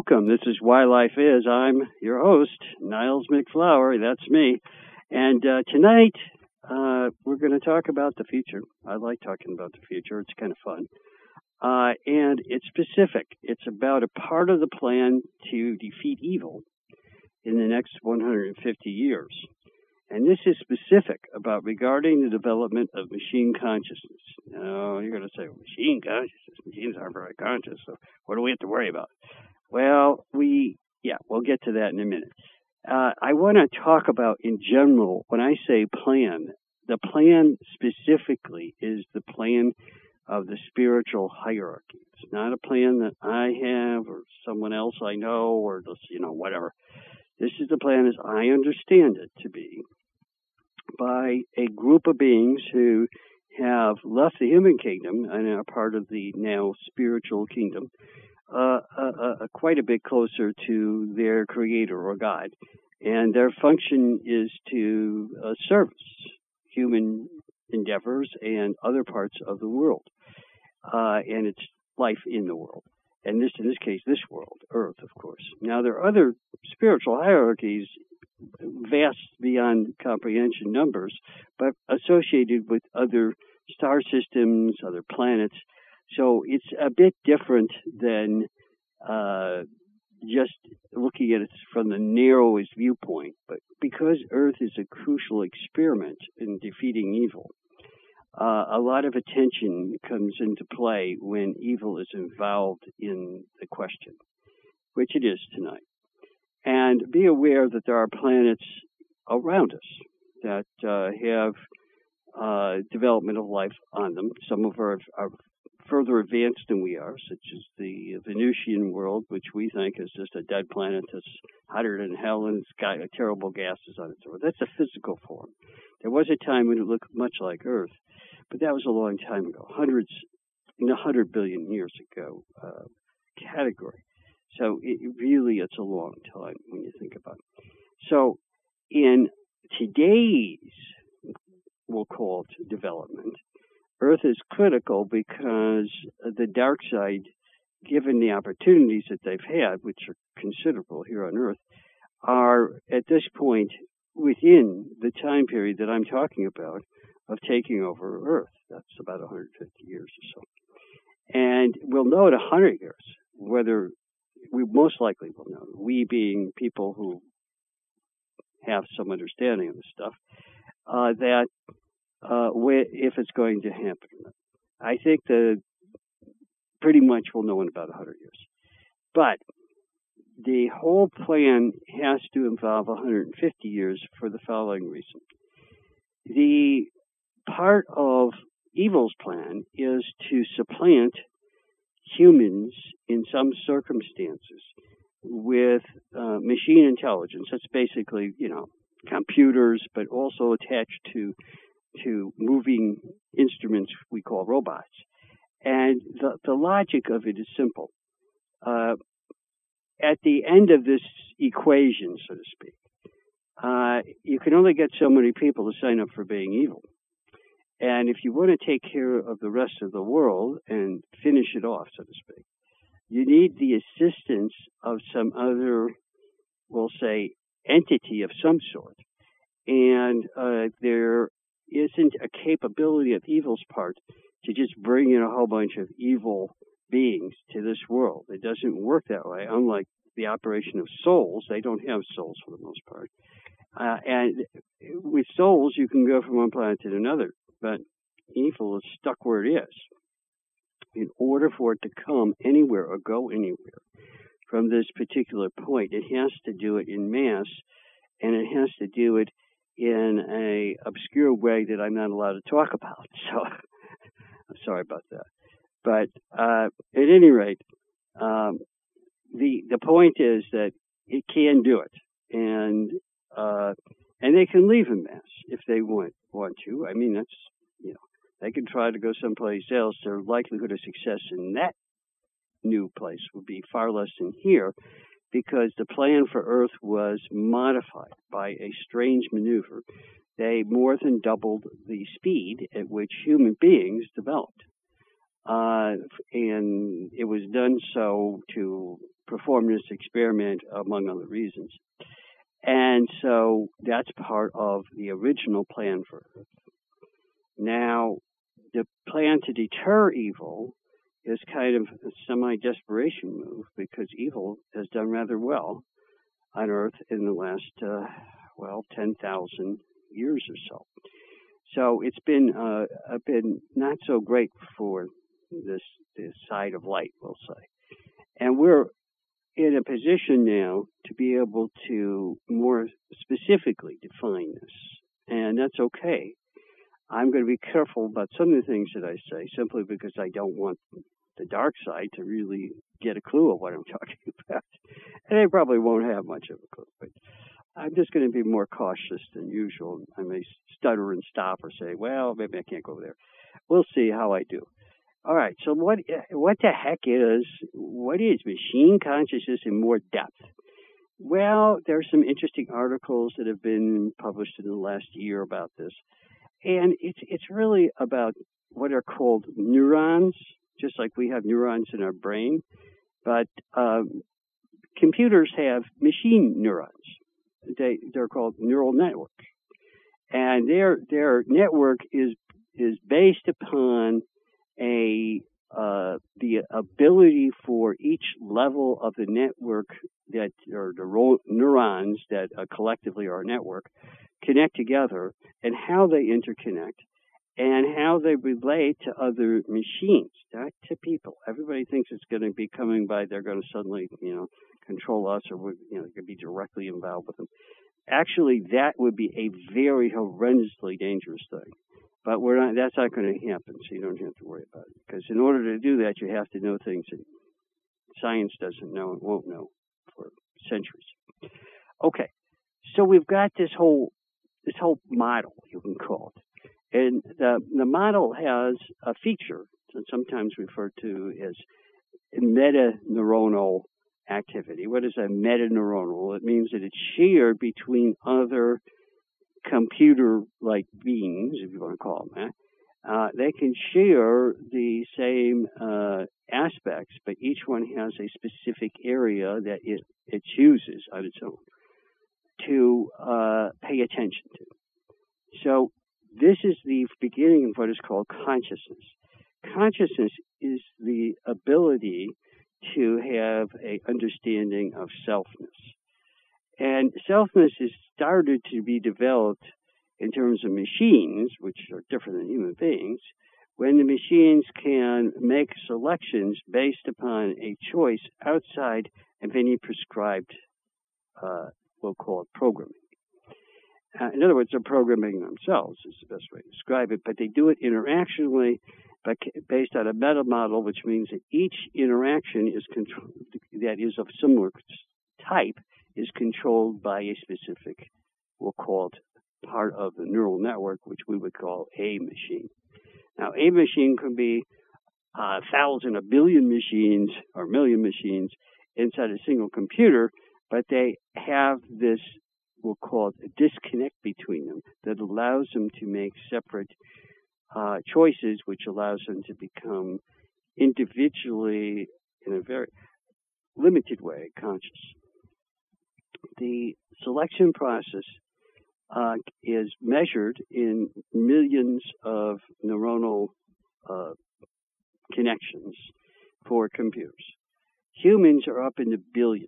Welcome. This is Why Life Is. I'm your host, Niles MacFlouer. That's me. And uh, tonight, uh, we're going to talk about the future. I like talking about the future, it's kind of fun. Uh, and it's specific. It's about a part of the plan to defeat evil in the next 150 years. And this is specific about regarding the development of machine consciousness. Now, you're going to say, machine consciousness? Machines aren't very conscious, so what do we have to worry about? Well, we, yeah, we'll get to that in a minute. Uh, I want to talk about in general, when I say plan, the plan specifically is the plan of the spiritual hierarchy. It's not a plan that I have or someone else I know or just, you know, whatever. This is the plan as I understand it to be by a group of beings who have left the human kingdom and are part of the now spiritual kingdom uh, uh, uh, quite a bit closer to their creator or God. And their function is to uh, service human endeavors and other parts of the world uh, and its life in the world. And this, in this case, this world, Earth, of course. Now, there are other spiritual hierarchies vast beyond comprehension numbers, but associated with other star systems, other planets. So it's a bit different than uh, just looking at it from the narrowest viewpoint. But because Earth is a crucial experiment in defeating evil, uh, a lot of attention comes into play when evil is involved in the question, which it is tonight. And be aware that there are planets around us that uh, have uh, development of life on them. Some of are further advanced than we are, such as the Venusian world, which we think is just a dead planet that's hotter than hell and it's got terrible gases on its orbit. That's a physical form. There was a time when it looked much like Earth, but that was a long time ago, hundreds, in a hundred billion years ago uh, category. So it really, it's a long time when you think about it. So in today's, we'll call it development, Earth is critical because the dark side, given the opportunities that they've had, which are considerable here on Earth, are at this point within the time period that I'm talking about of taking over Earth. That's about 150 years or so. And we'll know in 100 years whether we most likely will know, we being people who have some understanding of this stuff, uh, that uh, if it's going to happen. I think that pretty much we'll know in about 100 years. But the whole plan has to involve 150 years for the following reason. The part of evil's plan is to supplant humans in some circumstances with uh, machine intelligence. That's basically, you know, computers, but also attached to to moving instruments we call robots. And the, the logic of it is simple. Uh, at the end of this equation, so to speak, uh, you can only get so many people to sign up for being evil. And if you want to take care of the rest of the world and finish it off, so to speak, you need the assistance of some other, we'll say, entity of some sort. And uh, there isn't a capability of evil's part to just bring in a whole bunch of evil beings to this world. It doesn't work that way. Unlike the operation of souls, they don't have souls for the most part. Uh, and with souls, you can go from one planet to another, but evil is stuck where it is. In order for it to come anywhere or go anywhere from this particular point, it has to do it in mass, and it has to do it in a obscure way that I'm not allowed to talk about. So I'm sorry about that. But uh, at any rate, um, the the point is that it can do it, and uh, and they can leave in mass if they want want to. I mean, that's you know they can try to go someplace else. Their likelihood of success in that new place would be far less than here because the plan for Earth was modified by a strange maneuver. They more than doubled the speed at which human beings developed. uh, and it was done so to perform this experiment among other reasons. And so that's part of the original plan for Earth. Now, the plan to deter evil is kind of a semi desperation move because evil has done rather well on Earth in the last, uh, well, 10,000 years or so. So it's been uh, been not so great for this this side of light, we'll say, and we're in a position now to be able to more specifically define this, and that's okay. I'm going to be careful about some of the things that I say simply because I don't want the dark side to really get a clue of what I'm talking about. And they probably won't have much of a clue, but I'm just going to be more cautious than usual. I may stutter and stop or say, well, maybe I can't go over there. We'll see how I do. All right. So what what the heck is what is machine consciousness in more depth? Well, there's some interesting articles that have been published in the last year about this, and it's it's really about what are called neurons, just like we have neurons in our brain, but um, computers have machine neurons. They they're called neural networks, and their their network is is based upon a uh, the ability for each level of the network that or the ro- neurons that uh, collectively are a network connect together and how they interconnect and how they relate to other machines, not to people. Everybody thinks it's going to be coming by, they're going to suddenly, you know, control us or you know, to be directly involved with them. Actually, that would be a very horrendously dangerous thing. But we're not, that's not going to happen, so you don't have to worry about it. Because in order to do that, you have to know things that science doesn't know and won't know for centuries. Okay, so we've got this whole this whole model, you can call it, and the the model has a feature that's sometimes referred to as meta neuronal activity. What is a meta neuronal? It means that it's shared between other computer like beings, if you want to call them that, uh, they can share the same uh, aspects, but each one has a specific area that it, it chooses on its own to uh, pay attention to. So this is the beginning of what is called consciousness. Consciousness is the ability to have a understanding of selfness. And selfness has started to be developed in terms of machines, which are different than human beings, when the machines can make selections based upon a choice outside of any prescribed, uh, we'll call it programming. Uh, in other words, they're programming themselves is the best way to describe it, but they do it interactionally but based on a meta model, which means that each interaction is controlled, that is of similar type is controlled by a specific, we'll call it part of the neural network, which we would call a machine. Now, a machine can be a thousand, a billion machines or a million machines inside a single computer, but they have this, we'll call it a disconnect between them that allows them to make separate uh, choices, which allows them to become individually, in a very limited way, conscious the selection process uh, is measured in millions of neuronal uh, connections for computers. Humans are up in the billions,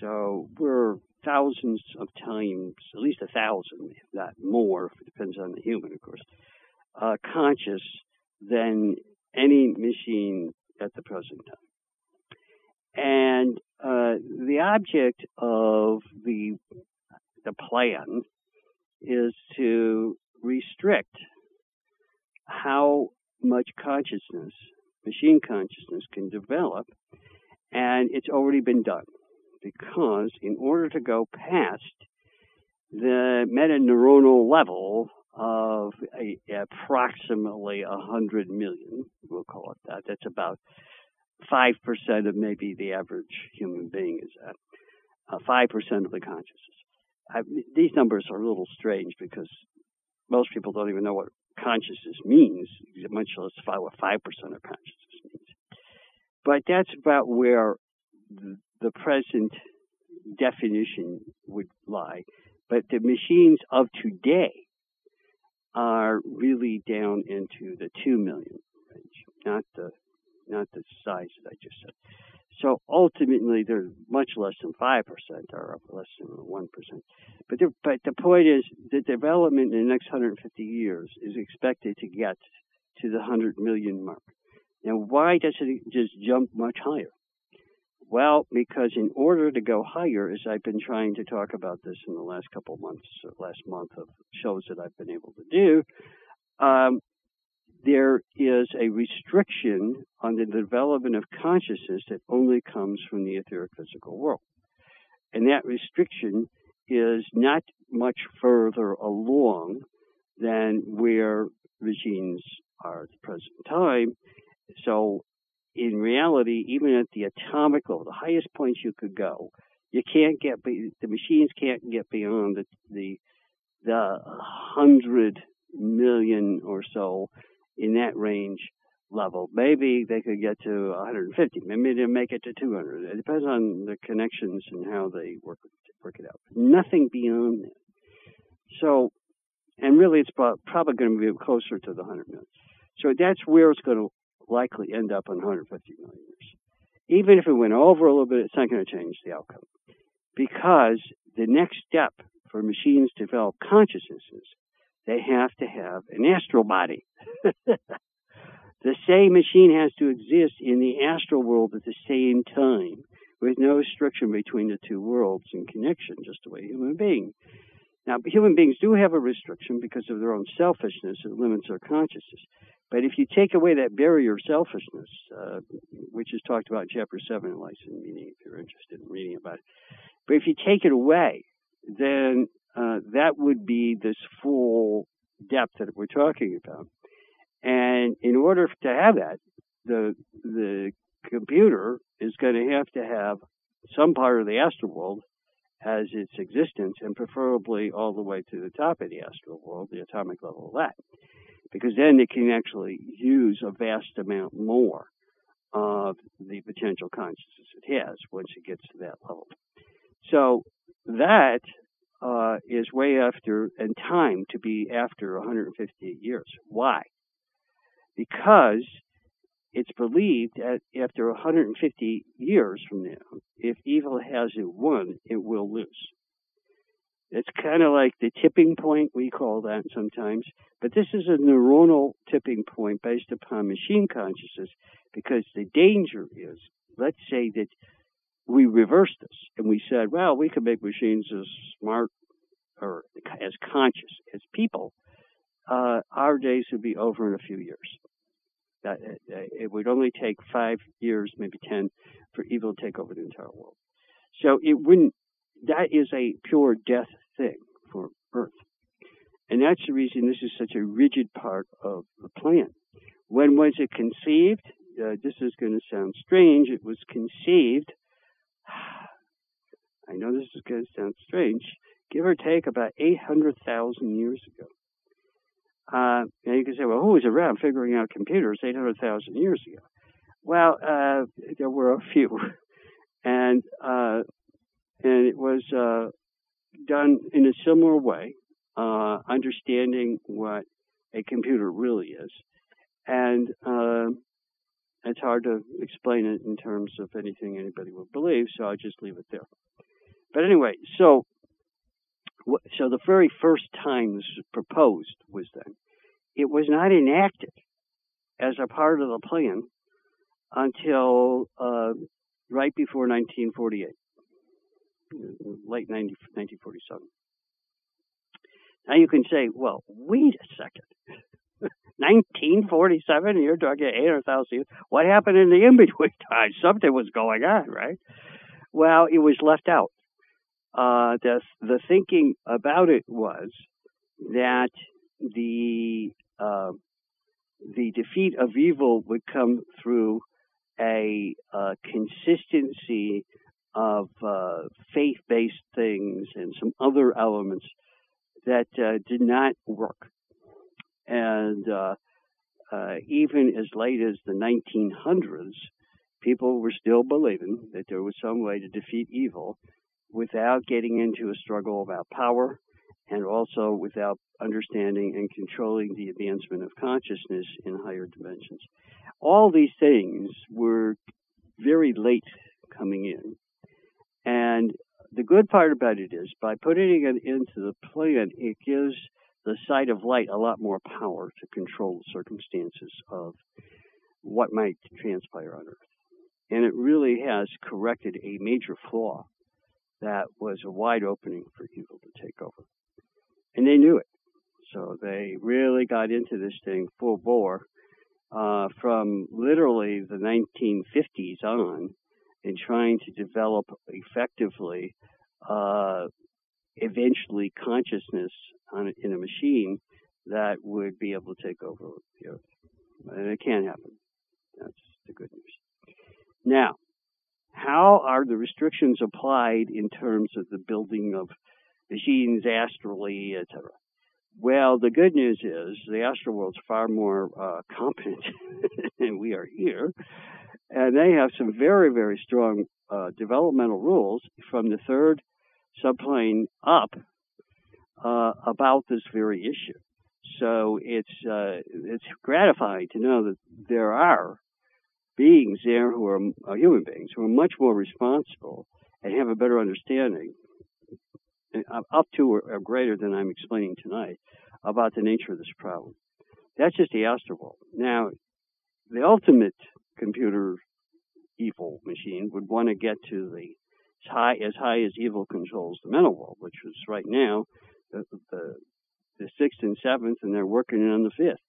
so we're thousands of times, at least a thousand, if not more, it depends on the human, of course, uh, conscious than any machine at the present time. And uh, the object of the the plan is to restrict how much consciousness, machine consciousness, can develop, and it's already been done. Because in order to go past the metaneuronal level of a, approximately 100 million, we'll call it that, that's about 5% of maybe the average human being is at, uh, 5% of the consciousness. I, these numbers are a little strange because most people don't even know what consciousness means, much less what 5% of consciousness. means. But that's about where the, the present definition would lie. But the machines of today are really down into the two million range, not the not the size that I just said. So ultimately, they're much less than five percent, or less than one percent. But the, but the point is, the development in the next 150 years is expected to get to the 100 million mark. Now, why does it just jump much higher? Well, because in order to go higher, as I've been trying to talk about this in the last couple months, last month of shows that I've been able to do, um, there is a restriction on the development of consciousness that only comes from the etheric physical world. And that restriction is not much further along than where regimes are at the present time. So, in reality, even at the atomic level, the highest points you could go, you can't get the machines can't get beyond the the, the hundred million or so in that range level. Maybe they could get to 150. Maybe they make it to 200. It depends on the connections and how they work work it out. Nothing beyond that. So, and really, it's probably going to be closer to the 100 million. So that's where it's going to likely end up in 150 million years. Even if it went over a little bit, it's not going to change the outcome because the next step for machines to develop consciousnesses they have to have an astral body. the same machine has to exist in the astral world at the same time with no restriction between the two worlds in connection, just the way human being. Now, human beings do have a restriction because of their own selfishness. It limits their consciousness. But if you take away that barrier of selfishness, uh, which is talked about in Chapter 7 in Life's Meaning, if you're interested in reading about it, but if you take it away, then uh, that would be this full depth that we're talking about. And in order to have that, the the computer is going to have to have some part of the astral world as its existence, and preferably all the way to the top of the astral world, the atomic level of that, because then it can actually use a vast amount more of the potential consciousness it has once it gets to that level. So that uh, is way after and time to be after 158 years. Why? Because it's believed that after 150 years from now, if evil has it won, it will lose. It's kind of like the tipping point, we call that sometimes, but this is a neuronal tipping point based upon machine consciousness because the danger is, let's say that we reversed this and we said, well, we can make machines as smart or as conscious as people, uh, our days would be over in a few years. That uh, it would only take five years, maybe ten, for evil to take over the entire world. So it wouldn't. That is a pure death thing for Earth, and that's the reason this is such a rigid part of the plan. When was it conceived? Uh, this is going to sound strange. It was conceived I know this is going to sound strange, give or take about 800,000 years ago. Uh, now you can say, well, who was around figuring out computers 800,000 years ago? Well, uh, there were a few, and uh, and it was uh, done in a similar way, uh, understanding what a computer really is, and uh, it's hard to explain it in terms of anything anybody would believe, so I'll just leave it there. But anyway, so so the very first time this was proposed was then. It was not enacted as a part of the plan until uh, right before 1948, late 90, 1947. Now you can say, well, wait a second. 1947, you're talking 800,000 years. What happened in the in between time? Something was going on, right? Well, it was left out. Uh, the the thinking about it was that the uh, the defeat of evil would come through a uh, consistency of uh, faith-based things and some other elements that uh, did not work, and uh, even as late as the 1900s, people were still believing that there was some way to defeat evil without getting into a struggle about power and also without understanding and controlling the advancement of consciousness in higher dimensions. All these things were very late coming in. And the good part about it is by putting it into the plan, it gives the sight of light a lot more power to control the circumstances of what might transpire on Earth. And it really has corrected a major flaw that was a wide opening for evil to take over. And they knew it. So they really got into this thing full bore uh, from literally the 1950s on in trying to develop effectively uh, eventually consciousness on, in a machine that would be able to take over the earth. And it can't happen. That's the good news. Now, how are the restrictions applied in terms of the building of machines astrally, etc.? Well, the good news is the astral world's far more uh, competent than we are here, and they have some very, very strong uh, developmental rules from the third subplane up uh, about this very issue. So it's uh, it's gratifying to know that there are beings there who are uh, human beings who are much more responsible and have a better understanding, uh, up to or, greater than I'm explaining tonight, about the nature of this problem. That's just the astral. Now, the ultimate computer evil machine would want to get to the as high as high as evil controls the mental world, which is right now the, the, the sixth and seventh, and they're working on the fifth.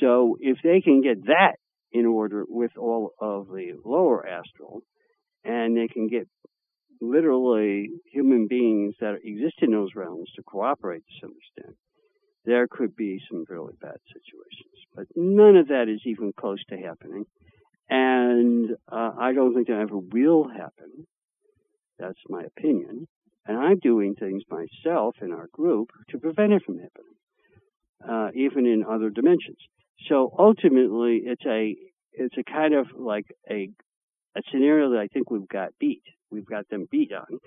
So if they can get that in order with all of the lower astral, and they can get literally human beings that exist in those realms to cooperate to some extent, there could be some really bad situations. But none of that is even close to happening. And uh, I don't think that ever will happen. That's my opinion. And I'm doing things myself in our group to prevent it from happening, uh, even in other dimensions. So ultimately, it's a it's a kind of like a a scenario that I think we've got beat. We've got them beat on,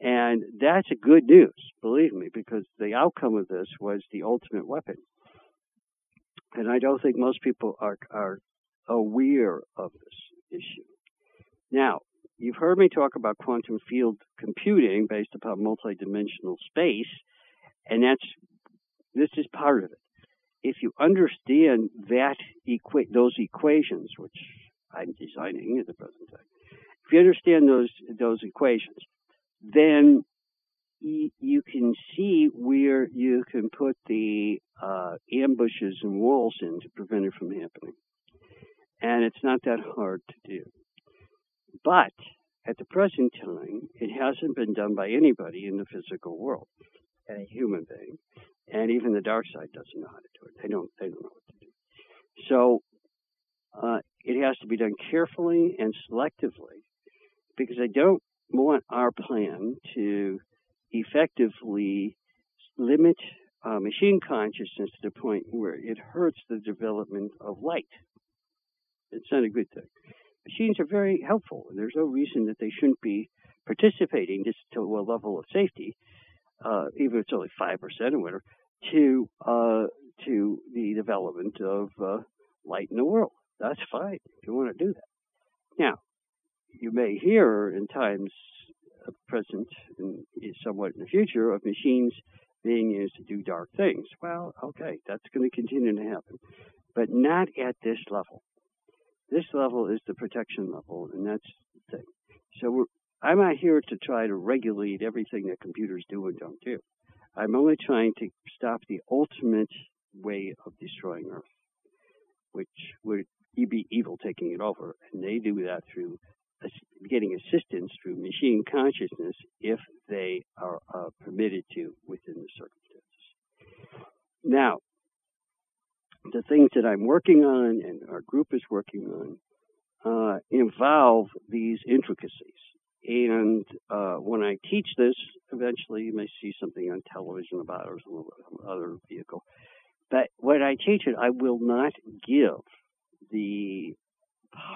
and that's a good news, believe me, because the outcome of this was the ultimate weapon. And I don't think most people are are aware of this You've heard me talk about quantum field computing based upon multidimensional space, and that's this is part of it. If you understand that equa- those equations, which I'm designing at the present time, if you understand those those equations, then you can see where you can put the uh, ambushes and walls in to prevent it from happening. And it's not that hard to do. But at the present time, it hasn't been done by anybody in the physical world, a human being, and even the dark side doesn't know how to do it. They don't. They don't know what to do. So uh, it has to be done carefully and selectively, because I don't want our plan to effectively limit uh, machine consciousness to the point where it hurts the development of light. It's not a good thing machines are very helpful. And there's no reason that they shouldn't be participating just to a level of safety, uh, even if it's only five percent or whatever, to uh, to the development of uh, light in the world. That's fine if you want to do that. Now, you may hear in times present and somewhat in the future of machines being used to do dark things. Well, okay, that's going to continue to happen, but not at this level. This level is the protection level, and that's the thing. So I'm not here to try to regulate everything that computers do and don't do. I'm only trying to stop the ultimate way of destroying Earth, which would be evil taking it over. And they do that through getting assistance through machine consciousness if they are uh, permitted to within the circumstances. Now, the things that I'm working on and our group is working on uh, involve these intricacies. And uh, when I teach this, eventually you may see something on television about it or some other vehicle. But when I teach it, I will not give the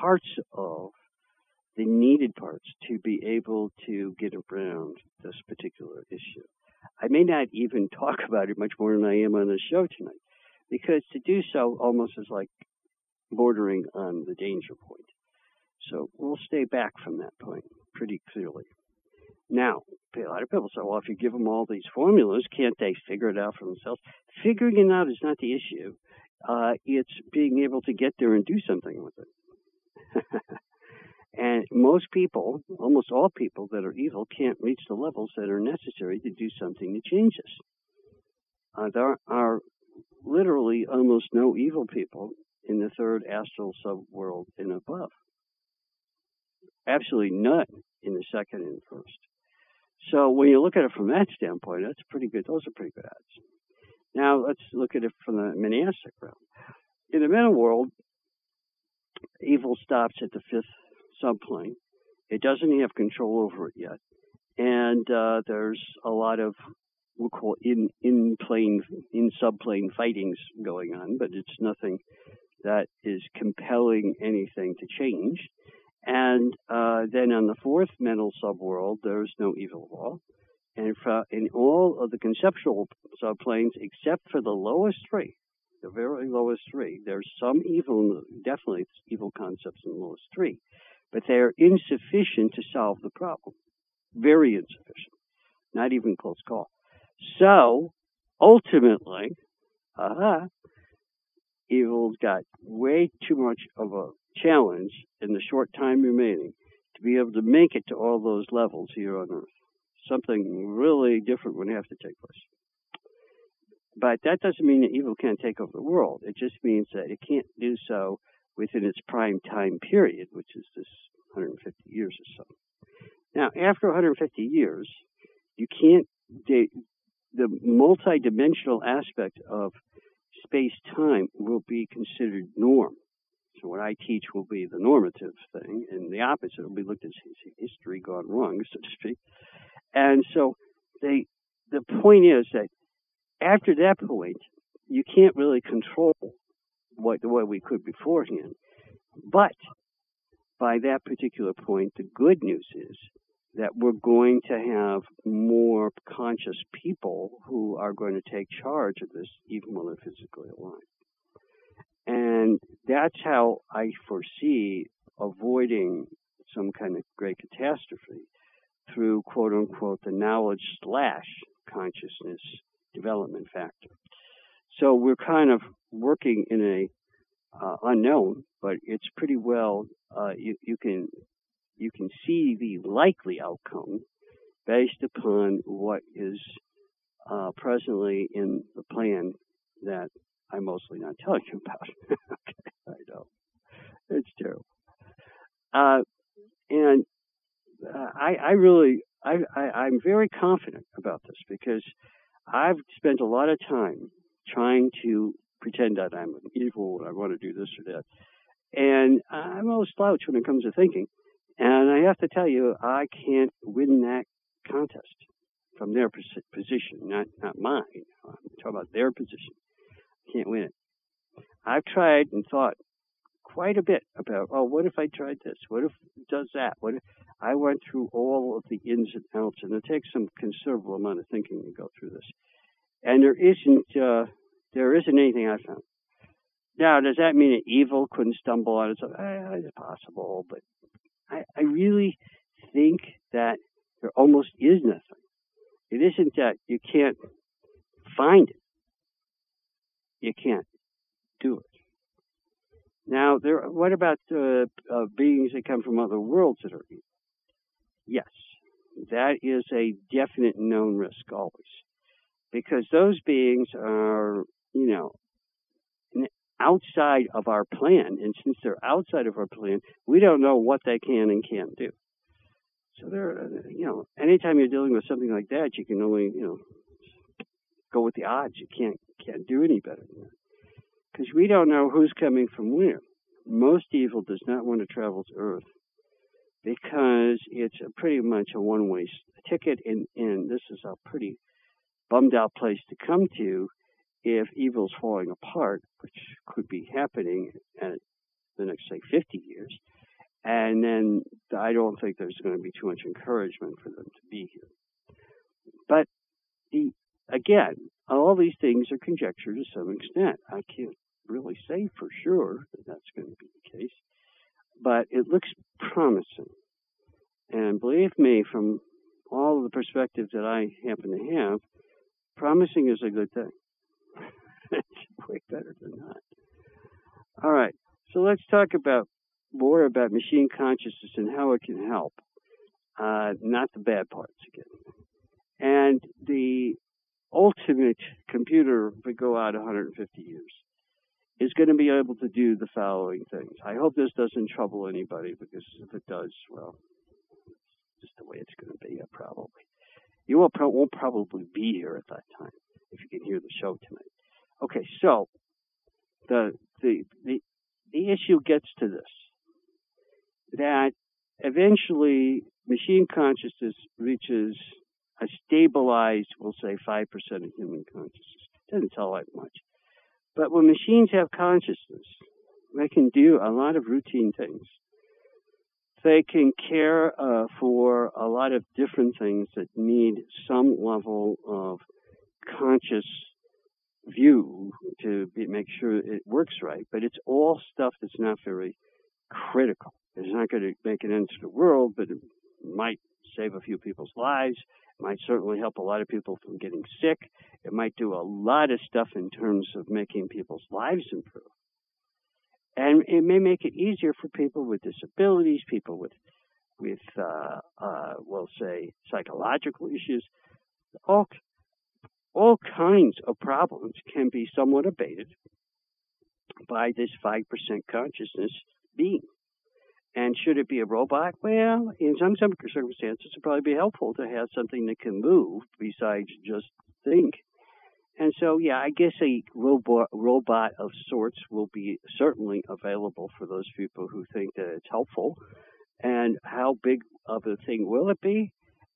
parts of the needed parts to be able to get around this particular issue. I may not even talk about it much more than I am on the show tonight, because to do so almost is like bordering on the danger point. So we'll stay back from that point pretty clearly. Now, a lot of people say, well, if you give them all these formulas, can't they figure it out for themselves? Figuring it out is not the issue. Uh, it's being able to get there and do something with it. and most people, almost all people that are evil, can't reach the levels that are necessary to do something to change this. Uh, there are literally almost no evil people in the third astral subworld and above. Absolutely none in the second and first. So when you look at it from that standpoint, that's pretty good. Those are pretty good odds. Now let's look at it from the monastic realm. In the mental world, evil stops at the fifth subplane. It doesn't have control over it yet, and uh, there's a lot of we'll call in in plane in subplane fightings going on, but it's nothing that is compelling anything to change. And uh, then on the fourth mental subworld, there's no evil all. And for, in all of the conceptual subplanes, except for the lowest three, the very lowest three, there's some evil, definitely evil concepts in the lowest three, but they are insufficient to solve the problem. Very insufficient. Not even close call. So, ultimately, uh-huh, evil's got way too much of a challenge in the short time remaining to be able to make it to all those levels here on Earth. Something really different would have to take place. But that doesn't mean that evil can't take over the world. It just means that it can't do so within its prime time period, which is this 150 years or so. Now, after 150 years, you can't, the, the multidimensional aspect of space time will be considered norm. So what I teach will be the normative thing, and the opposite will be looked at as history gone wrong, so to speak. And so they, the point is that after that point, you can't really control what the way we could beforehand. But by that particular point, the good news is that we're going to have more conscious people who are going to take charge of this even when they're physically alive. And that's how I foresee avoiding some kind of great catastrophe through quote unquote the knowledge slash consciousness development factor. So we're kind of working in a uh, unknown, but it's pretty well uh, you, you can you can see the likely outcome based upon what is uh, presently in the plan that I'm mostly not telling you about. okay, I know it's terrible, uh, and uh, I, I really I, I, I'm very confident about this because I've spent a lot of time trying to pretend that I'm evil and I want to do this or that. And I'm a slouch when it comes to thinking. And I have to tell you, I can't win that contest from their position, not not mine. I'm talking about their position. I can't win it. I've tried and thought quite a bit about, oh, what if I tried this? What if it does that? What if I went through all of the ins and outs, and it takes some considerable amount of thinking to go through this. And there isn't uh, there isn't anything I found. Now, does that mean that evil couldn't stumble on it? Eh, it's possible, but I, I really think that there almost is nothing. It isn't that you can't find it. You can't do it. Now, there. What about uh, uh, beings that come from other worlds that are evil? Yes, that is a definite known risk always, because those beings are, you know, outside of our plan, and since they're outside of our plan, we don't know what they can and can't do. So there, you know, anytime you're dealing with something like that, you can only, you know, go with the odds. You can't can't do any better than that because we don't know who's coming from where. Most evil does not want to travel to Earth because it's a pretty much a one-way ticket, and, and this is a pretty bummed out place to come to if evil's falling apart, which could be happening at the next, say, 50 years. and then I don't think there's going to be too much encouragement for them to be here. But the, again, all these things are conjecture to some extent. I can't really say for sure that that's going to be the case, but it looks promising. And believe me, from all of the perspectives that I happen to have, promising is a good thing. way better than that. All right, so let's talk about more about machine consciousness and how it can help, uh, not the bad parts again. And the ultimate computer, if we go out 150 years, is going to be able to do the following things. I hope this doesn't trouble anybody because if it does, well, just the way it's going to be, probably. You will pro- won't probably be here at that time if you can hear the show tonight. Okay, so the the the the issue gets to this that eventually machine consciousness reaches a stabilized, we'll say, 5% of human consciousness. Doesn't tell that much. But when machines have consciousness, they can do a lot of routine things. They can care uh, for a lot of different things that need some level of conscious view to be, make sure it works right. But it's all stuff that's not very critical. It's not going to make an end to the world, but it might save a few people's lives. It might certainly help a lot of people from getting sick. It might do a lot of stuff in terms of making people's lives improve. And it may make it easier for people with disabilities, people with, with, uh, uh, we'll say, psychological issues. All, all kinds of problems can be somewhat abated by this 5% consciousness being. And should it be a robot? Well, in some circumstances, it'd probably be helpful to have something that can move besides just think. And so, yeah, I guess a robot, robot of sorts will be certainly available for those people who think that it's helpful. And how big of a thing will it be?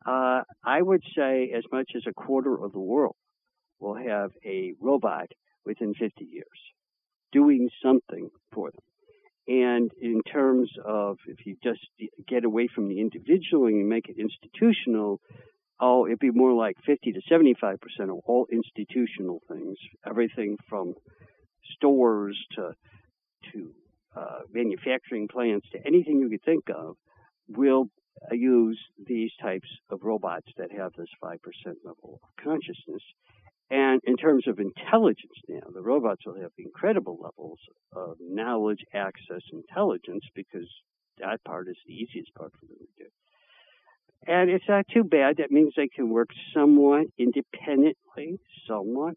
Uh, I would say as much as a quarter of the world will have a robot within 50 years doing something for them. And in terms of if you just get away from the individual and make it institutional, oh, it'd be more like 50 to 75 percent of all institutional things, everything from stores to to uh, manufacturing plants to anything you could think of, will use these types of robots that have this 5% level of consciousness. And in terms of intelligence now, the robots will have incredible levels of knowledge, access, intelligence, because that part is the easiest part for them to do. And it's not too bad. That means they can work somewhat independently, somewhat,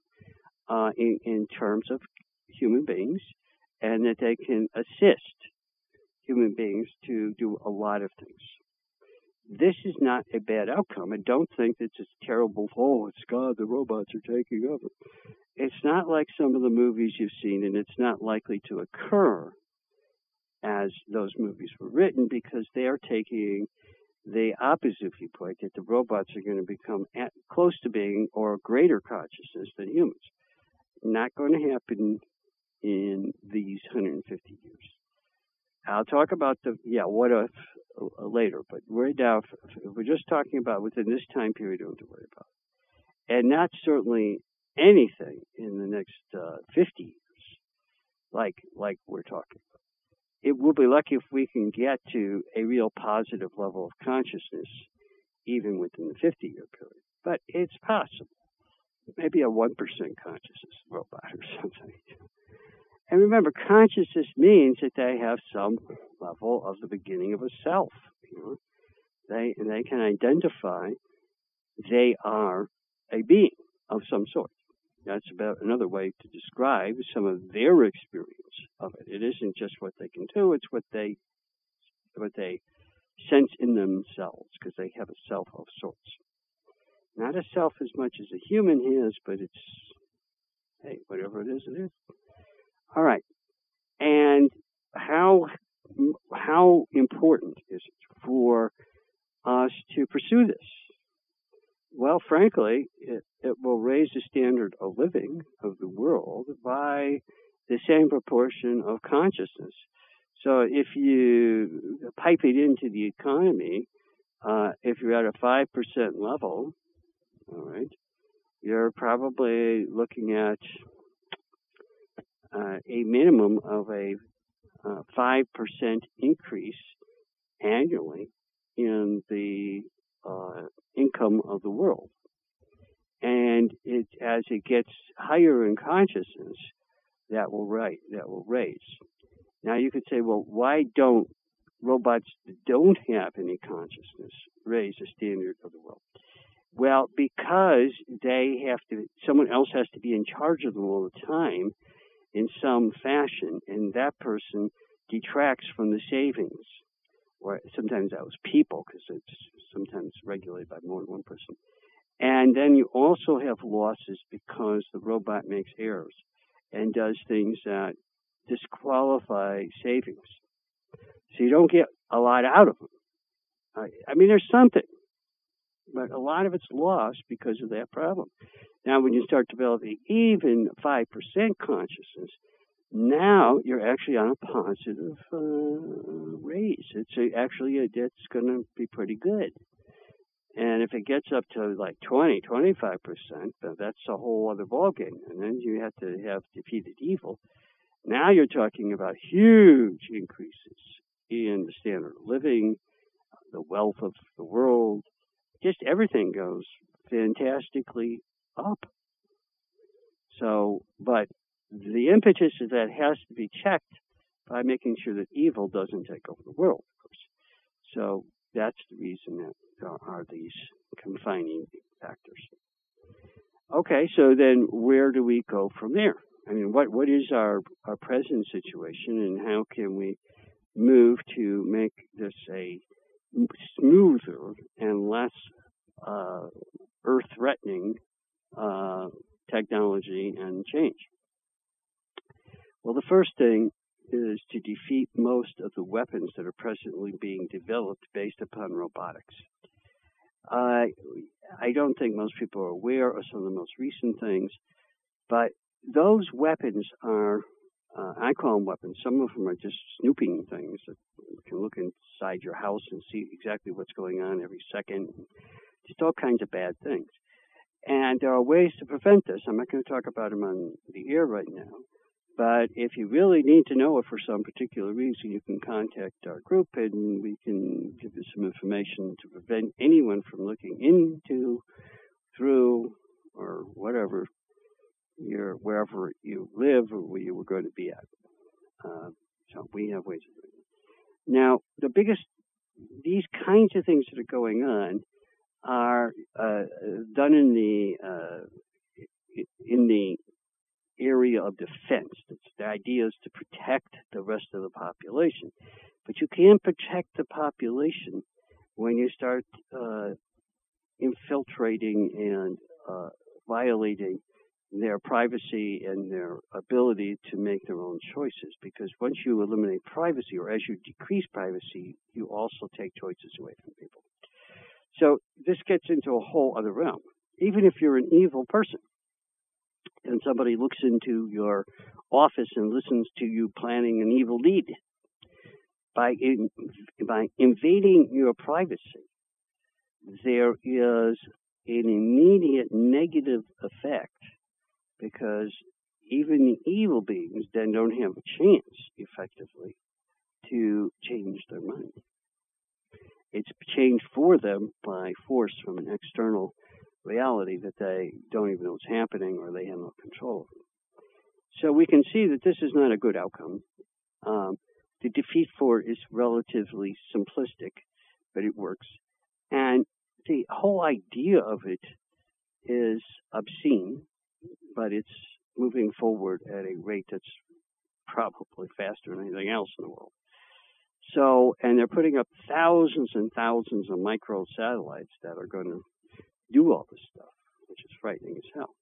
uh, in, in terms of human beings, and that they can assist human beings to do a lot of things this is not a bad outcome. I don't think it's a terrible, oh, it's God, the robots are taking over. It's not like some of the movies you've seen, and it's not likely to occur as those movies were written because they are taking the opposite viewpoint that the robots are going to become at, close to being or greater consciousness than humans. Not going to happen in these 150 years. I'll talk about the yeah what if uh, later, but right now, if we're just talking about within this time period, don't to worry about, and not certainly anything in the next uh, 50 years, like like we're talking about. It will be lucky if we can get to a real positive level of consciousness, even within the 50 year period. But it's possible. Maybe a 1% consciousness robot or something. And remember, consciousness means that they have some level of the beginning of a self. You know? They they can identify they are a being of some sort. That's about another way to describe some of their experience of it. It isn't just what they can do; it's what they what they sense in themselves because they have a self of sorts. Not a self as much as a human has, but it's hey, whatever it is, it is. All right. And how how important is it for us to pursue this? Well, frankly, it, it will raise the standard of living of the world by the same proportion of consciousness. So if you pipe it into the economy, uh, if you're at a 5% level, all right, you're probably looking at uh, a minimum of a uh, 5% increase annually in the uh, income of the world. And it, as it gets higher in consciousness, that will rise. That will raise. Now you could say, well, why don't robots that don't have any consciousness raise the standard of the world? Well, because they have to, someone else has to be in charge of them all the time in some fashion, and that person detracts from the savings. Or sometimes that was people, because it's sometimes regulated by more than one person. And then you also have losses because the robot makes errors and does things that disqualify savings. So you don't get a lot out of them. I mean, there's something, but a lot of it's lost because of that problem. Now, when you start developing even 5% consciousness, now you're actually on a positive uh, raise. It's a, actually a, it's going to be pretty good. And if it gets up to like 20, 25%, that's a whole other ballgame. And then you have to have defeated evil. Now you're talking about huge increases in the standard of living, the wealth of the world. Just everything goes fantastically up. So, but the impetus is that has to be checked by making sure that evil doesn't take over the world, of course. So that's the reason that there are these confining factors. Okay, so then where do we go from there? I mean, what, what is our, our present situation and how can we move to make this a smoother and less uh, earth threatening uh, technology and change? Well, the first thing is to defeat most of the weapons that are presently being developed based upon robotics. Uh, I don't think most people are aware of some of the most recent things, but those weapons are, uh, I call them weapons. Some of them are just snooping things that can look inside your house and see exactly what's going on every second. Just all kinds of bad things. And there are ways to prevent this. I'm not going to talk about them on the air right now. But if you really need to know it for some particular reason, you can contact our group and we can give you some information to prevent anyone from looking into, through, or whatever your wherever you live or where you were going to be at. Uh, so we have ways of doing it. Now, the biggest, these kinds of things that are going on are uh, done in the uh, in the area of defense. It's, the idea is to protect the rest of the population. But you can't protect the population when you start uh, infiltrating and uh, violating their privacy and their ability to make their own choices. Because once you eliminate privacy, or as you decrease privacy, you also take choices away from people. So this gets into a whole other realm. Even if you're an evil person, and somebody looks into your office and listens to you planning an evil deed by in, by invading your privacy there is an immediate negative effect because even the evil beings then don't have a chance effectively to change their mind it's changed for them by force from an external reality that they don't even know what's happening or they have no control over. So we can see that this is not a good outcome. Um, the defeat for it is relatively simplistic, but it works. And the whole idea of it is obscene, but it's moving forward at a rate that's probably faster than anything else in the world. So, and they're putting up thousands and thousands of micro satellites that are going to do all this stuff, which is frightening as hell.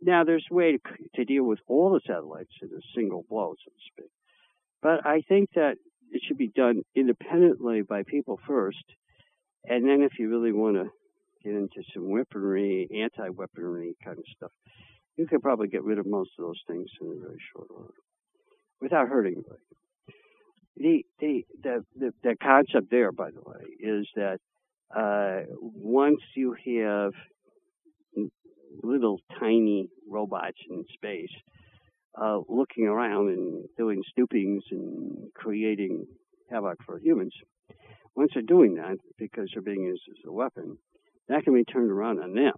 Now, there's a way to, to deal with all the satellites in a single blow, so to speak. But I think that it should be done independently by people first. And then if you really want to get into some weaponry, anti-weaponry kind of stuff, you can probably get rid of most of those things in a very short order without hurting anybody. the, the the the the concept there, by the way, is that uh, once you have little tiny robots in space uh, looking around and doing snoopings and creating havoc for humans, once they're doing that because they're being used as a weapon, that can be turned around on them.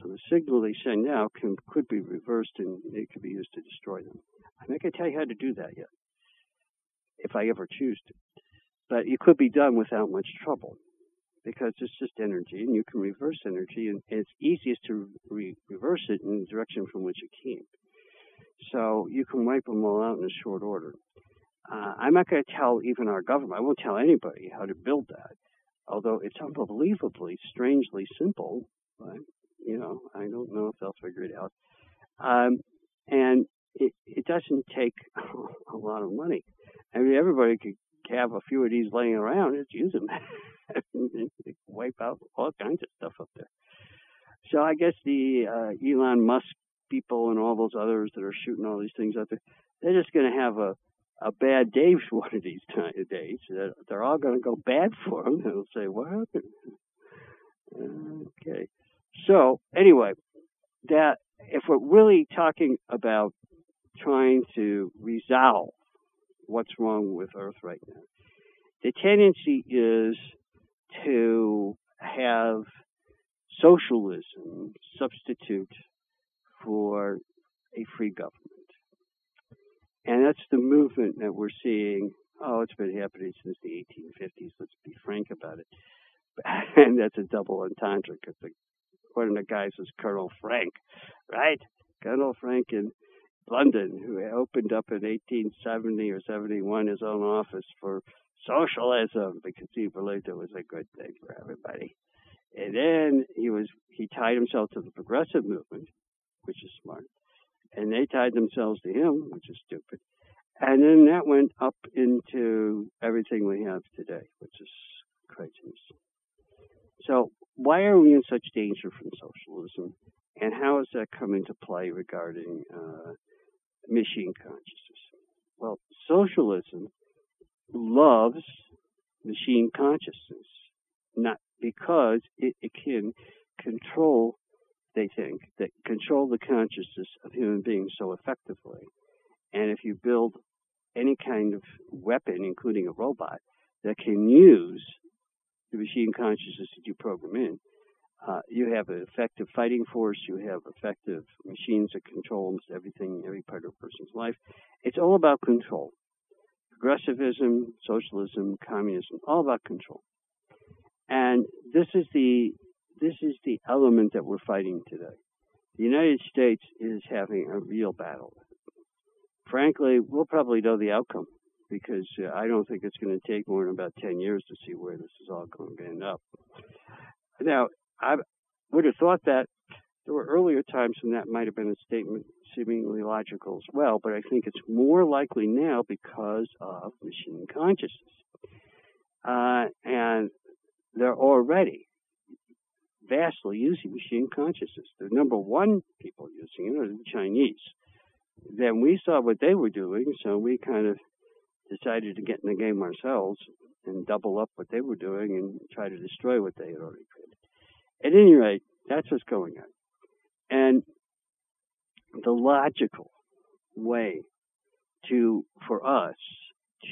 So the signal they send out can could be reversed and it could be used to destroy them. I'm not going to tell you how to do that yet, if I ever choose to. But it could be done without much trouble because it's just energy and you can reverse energy and it's easiest to re- reverse it in the direction from which it came. So you can wipe them all out in a short order. Uh, I'm not going to tell even our government, I won't tell anybody how to build that, although it's unbelievably, strangely simple. But, you know, I don't know if they'll figure it out. Um, and it, it doesn't take a lot of money. I mean, everybody could have a few of these laying around, just use them. wipe out all kinds of stuff up there. So I guess the uh, Elon Musk people and all those others that are shooting all these things out there, they're just going to have a a bad day one of these days. They're all going to go bad for them. They'll say, "What happened?" Okay. So anyway, that if we're really talking about trying to resolve what's wrong with Earth right now, the tendency is to have socialism substitute for a free government. And that's the movement that we're seeing. Oh, it's been happening since the 1850s. Let's be frank about it. and that's a double entendre because one of the guys was Colonel Frank, right? Colonel Frank in London, who opened up in 1870 or 71 his own office for socialism because he believed it was a good thing for everybody. And then he was he tied himself to the progressive movement, which is smart, and they tied themselves to him, which is stupid. And then that went up into everything we have today, which is craziness. So why are we in such danger from socialism, and how has that come into play regarding uh, machine consciousness? Well, socialism loves machine consciousness, not because it, it can control, they think, that control the consciousness of human beings so effectively. And if you build any kind of weapon, including a robot, that can use the machine consciousness that you program in, uh, you have an effective fighting force. You have effective machines that control almost everything, every part of a person's life. It's all about control progressivism, socialism, communism, all about control. And this is the this is the element that we're fighting today. The United States is having a real battle. Frankly, we'll probably know the outcome because uh, I don't think it's going to take more than about 10 years to see where this is all going to end up. Now, I would have thought that there were earlier times when that might have been a statement seemingly logical as well, but I think it's more likely now because of machine consciousness. Uh, and they're already vastly using machine consciousness. The number one people using it are the Chinese. Then we saw what they were doing, so we kind of decided to get in the game ourselves and double up what they were doing and try to destroy what they had already created. At any rate, that's what's going on. And the logical way to for us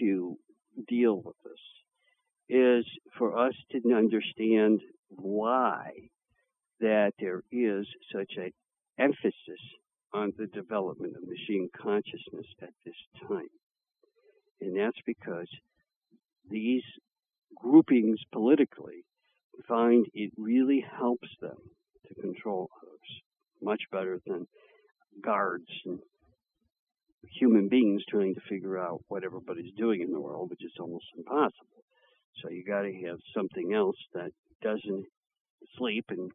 to deal with this is for us to understand why that there is such an emphasis on the development of machine consciousness at this time. And that's because these groupings politically find it really helps them to control others much better than guards and human beings trying to figure out what everybody's doing in the world, which is almost impossible. So you got to have something else that doesn't sleep and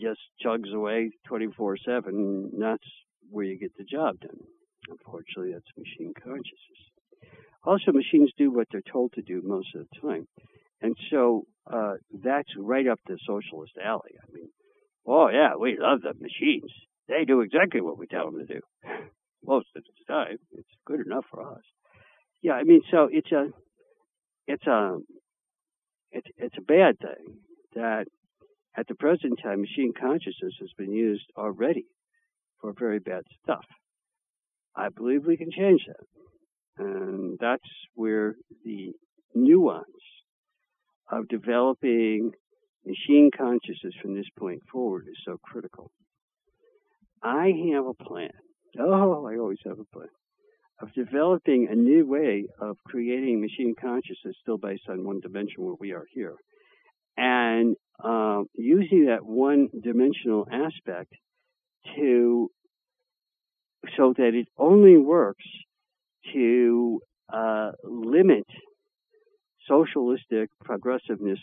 just chugs away 24 7. That's where you get the job done. Unfortunately, that's machine consciousness. Also, machines do what they're told to do most of the time. And so uh, that's right up the socialist alley. I mean, oh, yeah, we love the machines. They do exactly what we tell them to do. Most of the time, it's good enough for us. Yeah, I mean, so it's a it's a it's it's a bad thing that at the present time machine consciousness has been used already for very bad stuff. I believe we can change that. And that's where the nuance of developing machine consciousness from this point forward is so critical. I have a plan. Oh, I always have a plan of developing a new way of creating machine consciousness still based on one dimension where we are here. And uh, using that one dimensional aspect to so that it only works to uh, limit socialistic progressiveness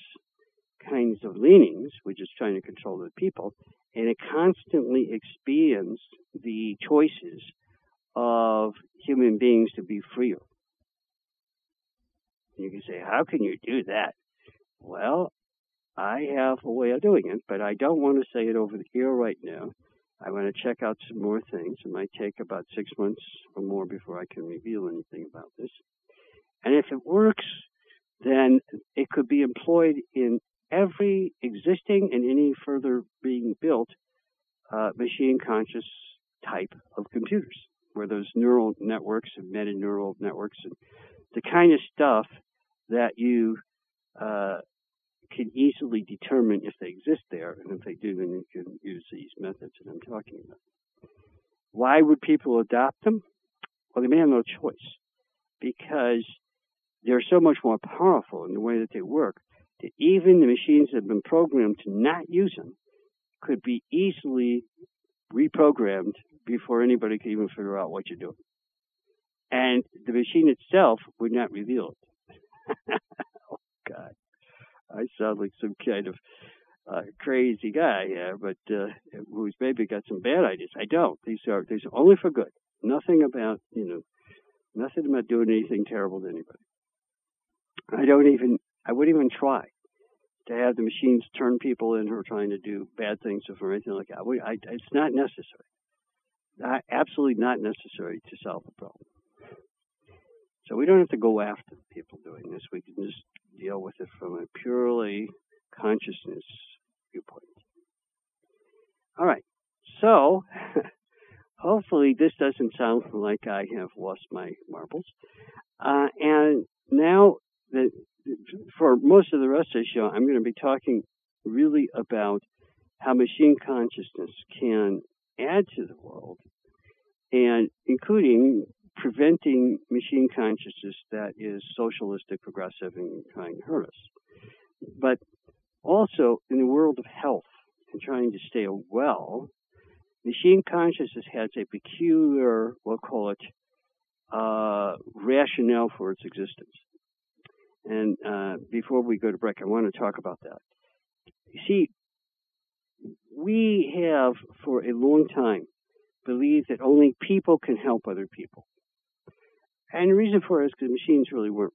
kinds of leanings, which is trying to control the people, and it constantly expands the choices of human beings to be freer. You can say, how can you do that? Well, I have a way of doing it, but I don't want to say it over the air right now. I want to check out some more things. It might take about six months or more before I can reveal anything about this. And if it works, then it could be employed in every existing and any further being built uh, machine conscious type of computers, where there's neural networks and meta neural networks and the kind of stuff that you uh, can easily determine if they exist there, and if they do, then you can use these methods that I'm talking about. Why would people adopt them? Well, they may have no choice because they're so much more powerful in the way that they work that even the machines that have been programmed to not use them could be easily reprogrammed before anybody could even figure out what you're doing. And the machine itself would not reveal it. oh, God. I sound like some kind of uh, crazy guy here, but uh, who's maybe got some bad ideas. I don't. These are these are only for good. Nothing about you know, nothing about doing anything terrible to anybody. I don't even. I wouldn't even try to have the machines turn people in who are trying to do bad things or anything like that. We, I, it's not necessary. Not, absolutely not necessary to solve the problem. So we don't have to go after the people doing this. We can just deal with it from a purely consciousness viewpoint. All right. So hopefully this doesn't sound like I have lost my marbles. Uh, and now the, for most of the rest of the show, I'm going to be talking really about how machine consciousness can add to the world and including preventing machine consciousness that is socialistic, progressive, and trying to hurt us. But also in the world of health and trying to stay well, machine consciousness has a peculiar, we'll call it, uh, rationale for its existence. And uh, before we go to break, I want to talk about that. You see, we have for a long time believed that only people can help other people. And the reason for it is because machines really weren't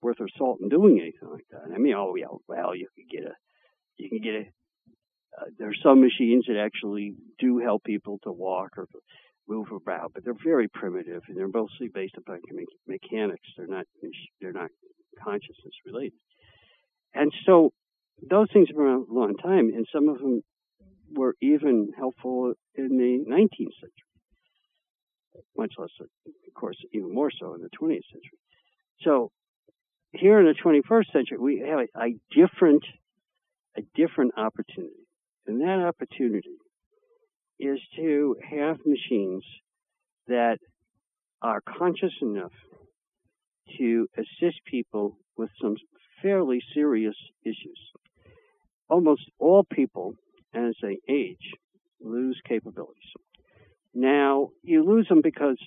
worth their salt in doing anything like that. I mean, oh yeah, well, you can get a, you can get a. Uh, there are some machines that actually do help people to walk or move about, but they're very primitive and they're mostly based upon me- mechanics. They're not they're not consciousness related. And so those things have been around a long time, and some of them were even helpful in the 19th century much less, of course, even more so in the 20th century. So here in the 21st century, we have a, a different, a different opportunity, and that opportunity is to have machines that are conscious enough to assist people with some fairly serious issues. Almost all people, as they age, lose capabilities. Now, you lose them because,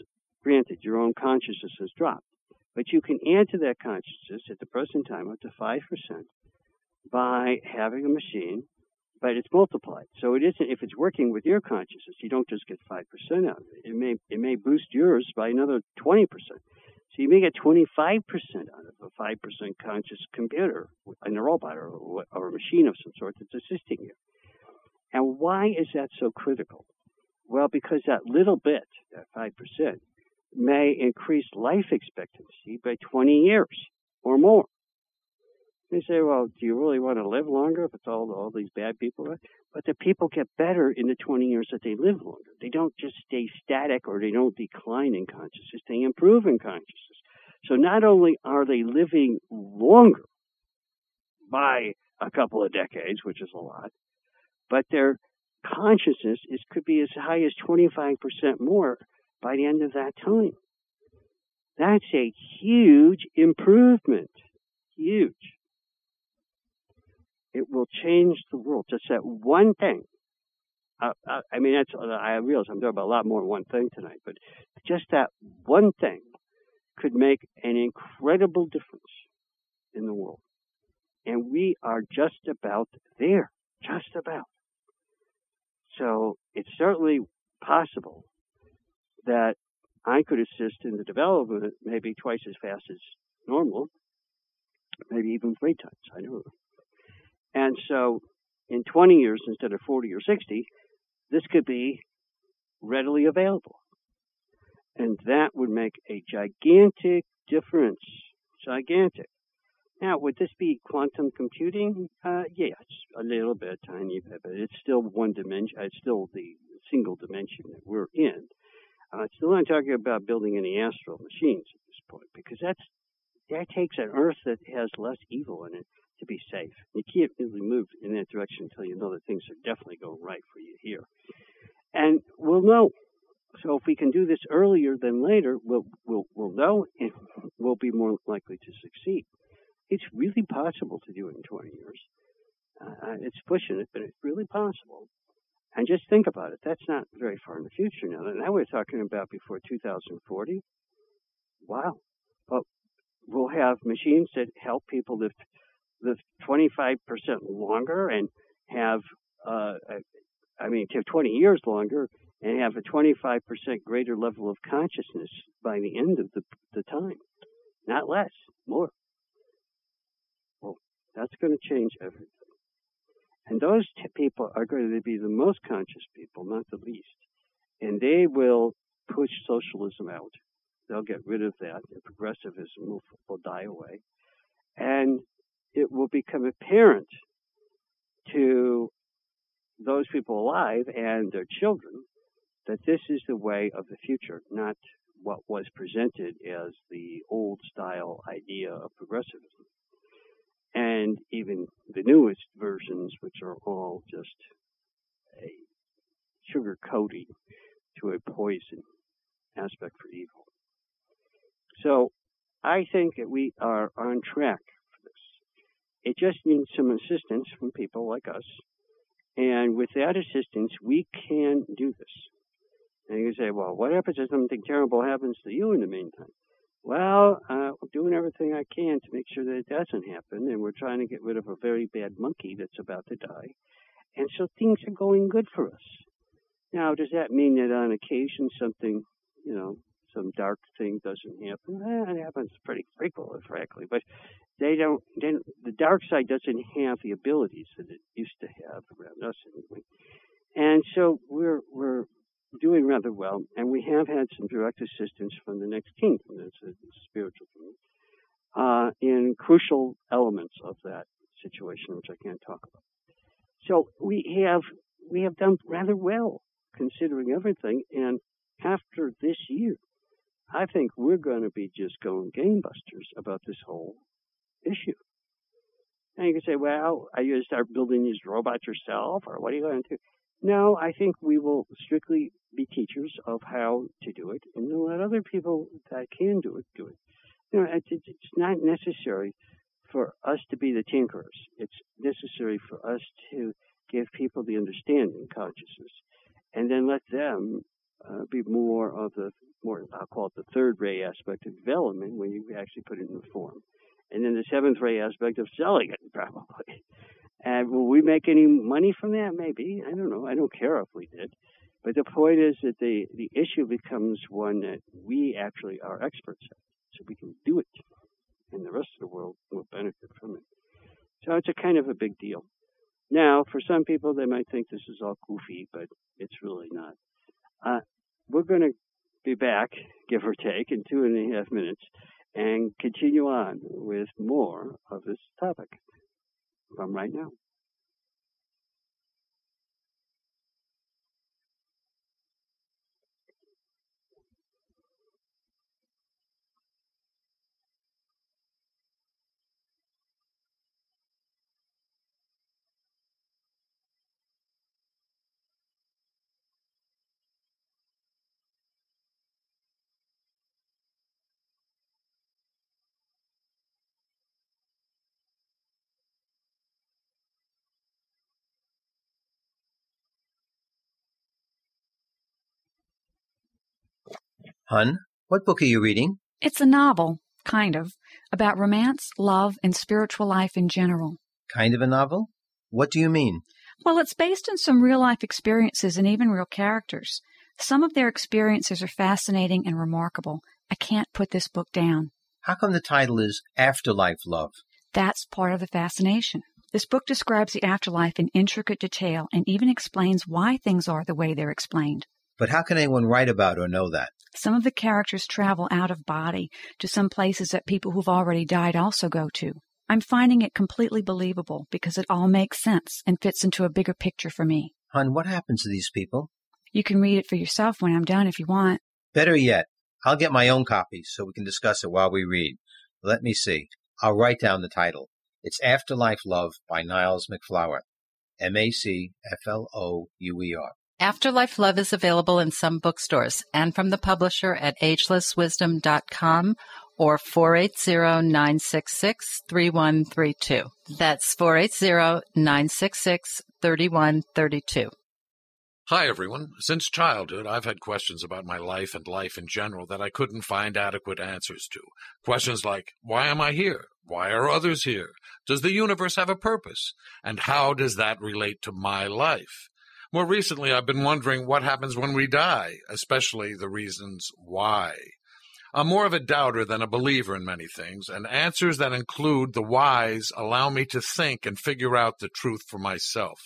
granted, your own consciousness has dropped. But you can add to that consciousness at the present time up to 5% by having a machine, but it's multiplied. So it isn't, if it's working with your consciousness, you don't just get 5% out of it. It may, it may boost yours by another 20%. So you may get 25% out of a 5% conscious computer, a robot or, or a machine of some sort that's assisting you. And why is that so critical? Well, because that little bit, that 5%, may increase life expectancy by 20 years or more. They say, well, do you really want to live longer if it's all all these bad people? But the people get better in the 20 years that they live longer. They don't just stay static or they don't decline in consciousness. They improve in consciousness. So not only are they living longer by a couple of decades, which is a lot, but their consciousness is could be as high as 25% more by the end of that time. That's a huge improvement. Huge. It will change the world. Just that one thing. Uh, uh, I mean, that's, I realize I'm talking about a lot more than one thing tonight, but just that one thing could make an incredible difference in the world. And we are just about there. Just about. So it's certainly possible that I could assist in the development maybe twice as fast as normal, maybe even three times. I don't know. And so in 20 years instead of 40 or 60, this could be readily available. And that would make a gigantic difference. Gigantic. Now, would this be quantum computing? Uh, yes, a little bit, tiny bit, but it's still one dimension. It's still the single dimension that we're in. Uh, still not talking about building any astral machines at this point because that's that takes an Earth that has less evil in it to be safe. You can't really move in that direction until you know that things are definitely going right for you here. And we'll know. So if we can do this earlier than later, we'll we'll we'll know and we'll be more likely to succeed. It's really possible to do it in 20 years. Uh, it's pushing it, but it's really possible. And just think about it. That's not very far in the future now. Now we're talking about before 2040. Wow. But we'll have machines that help people live, live 25% longer and have, uh, I mean, to 20 years longer and have a 25% greater level of consciousness by the end of the, the time. Not less, more. That's going to change everything. And those t- people are going to be the most conscious people, not the least. And they will push socialism out. They'll get rid of that. And progressivism will, will die away. And it will become apparent to those people alive and their children that this is the way of the future, not what was presented as the old style idea of progressivism and even the newest versions, which are all just a sugar coating to a poison aspect for evil. So I think that we are on track for this. It just needs some assistance from people like us. And with that assistance, we can do this. And you say, well, what happens if something terrible happens to you in the meantime? Well, uh, I'm doing everything I can to make sure that it doesn't happen, and we're trying to get rid of a very bad monkey that's about to die. And so things are going good for us. Now, does that mean that on occasion something, you know, some dark thing doesn't happen? Eh, it happens pretty frequently, frankly, but they don't. Then the dark side doesn't have the abilities that it used to have around us anyway. And so we're we're doing rather well, and we have had some direct assistance from the next kingdom, that's a spiritual kingdom, uh, in crucial elements of that situation, which I can't talk about. So we have we have done rather well considering everything, and after this year, I think we're going to be just going gangbusters about this whole issue. And you can say, well, are you going to start building these robots yourself, or what are you going to do? No, I think we will strictly be teachers of how to do it and then let other people that can do it do it. You know, it's, it's not necessary for us to be the tinkerers. It's necessary for us to give people the understanding consciousness and then let them uh, be more of the more I'll call it the third ray aspect of development when you actually put it in the form. And then the seventh ray aspect of selling it probably. And will we make any money from that? Maybe. I don't know. I don't care if we did. But the point is that the, the issue becomes one that we actually are experts at. So we can do it. And the rest of the world will benefit from it. So it's a kind of a big deal. Now, for some people, they might think this is all goofy, but it's really not. Uh, we're going to be back, give or take, in two and a half minutes. and continue on with more of this topic from right now. Hun, what book are you reading? It's a novel, kind of, about romance, love, and spiritual life in general. Kind of a novel? What do you mean? Well, it's based on some real life experiences and even real characters. Some of their experiences are fascinating and remarkable. I can't put this book down. How come the title is Afterlife Love? That's part of the fascination. This book describes the afterlife in intricate detail and even explains why things are the way they're explained. But how can anyone write about or know that? Some of the characters travel out of body to some places that people who've already died also go to. I'm finding it completely believable because it all makes sense and fits into a bigger picture for me. Hun, what happens to these people? You can read it for yourself when I'm done if you want. Better yet, I'll get my own copy so we can discuss it while we read. Let me see. I'll write down the title. It's Afterlife Love by Niles MacFlouer. M A C F L O U E R. Afterlife Love is available in some bookstores and from the publisher at agelesswisdom.com or 480-966-3132. That's 480-966-3132. Hi, everyone. Since childhood, I've had questions about my life and life in general that I couldn't find adequate answers to. Questions like, why am I here? Why are others here? Does the universe have a purpose? And how does that relate to my life? More recently, I've been wondering what happens when we die, especially the reasons why. I'm more of a doubter than a believer in many things, and answers that include the whys allow me to think and figure out the truth for myself.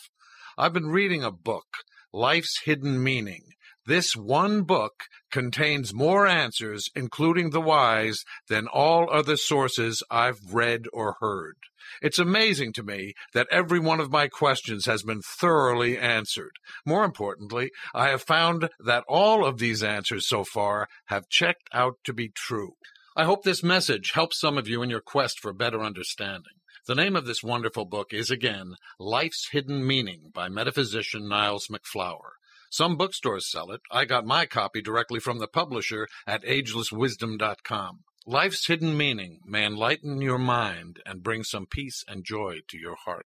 I've been reading a book, Life's Hidden Meaning. This one book contains more answers, including the whys, than all other sources I've read or heard. It's amazing to me that every one of my questions has been thoroughly answered. More importantly, I have found that all of these answers so far have checked out to be true. I hope this message helps some of you in your quest for better understanding. The name of this wonderful book is again Life's Hidden Meaning by metaphysician Niles MacFlouer. Some bookstores sell it. I got my copy directly from the publisher at agelesswisdom.com. Life's hidden meaning may enlighten your mind and bring some peace and joy to your heart.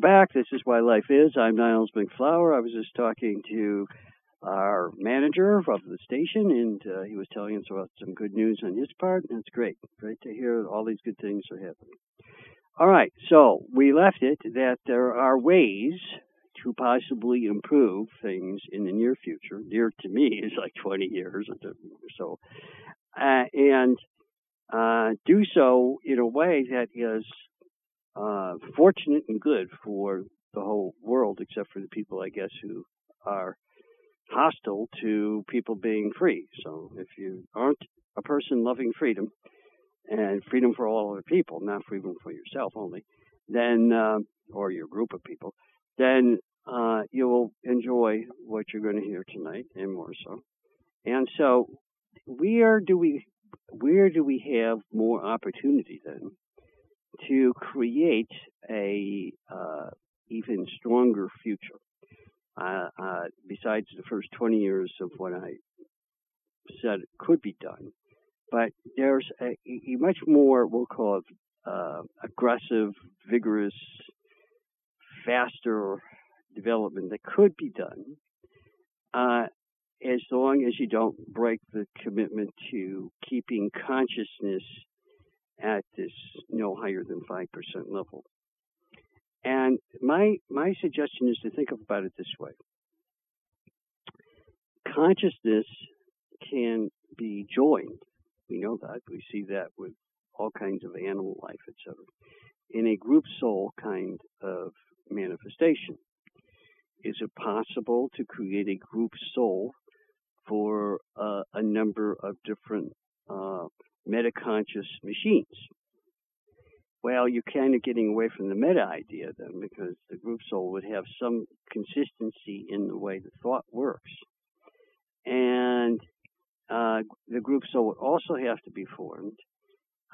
Back. This is Why Life Is. I'm Niles MacFlouer. I was just talking to our manager of the station, and uh, he was telling us about some good news on his part, and it's great. Great to hear all these good things are happening. All right, so we left it that there are ways to possibly improve things in the near future. Near to me is like 20 years or so, uh, and uh, do so in a way that is uh, fortunate and good for the whole world, except for the people, I guess, who are hostile to people being free. So if you aren't a person loving freedom and freedom for all other people, not freedom for yourself only, then uh, or your group of people, then uh, you will enjoy what you're going to hear tonight and more so. And so, where do we where do we have more opportunity then to create a uh, even stronger future. Uh, uh, besides the first 20 years of what I said could be done, but there's a, a much more, we'll call it uh, aggressive, vigorous, faster development that could be done uh, as long as you don't break the commitment to keeping consciousness at this no higher than 5% level. And my my suggestion is to think about it this way. Consciousness can be joined. We know that. We see that with all kinds of animal life, etc. In a group soul kind of manifestation. Is it possible to create a group soul for uh, a number of different uh, metaconscious machines? Well, you're kind of getting away from the meta idea then, because the group soul would have some consistency in the way the thought works. And uh, the group soul would also have to be formed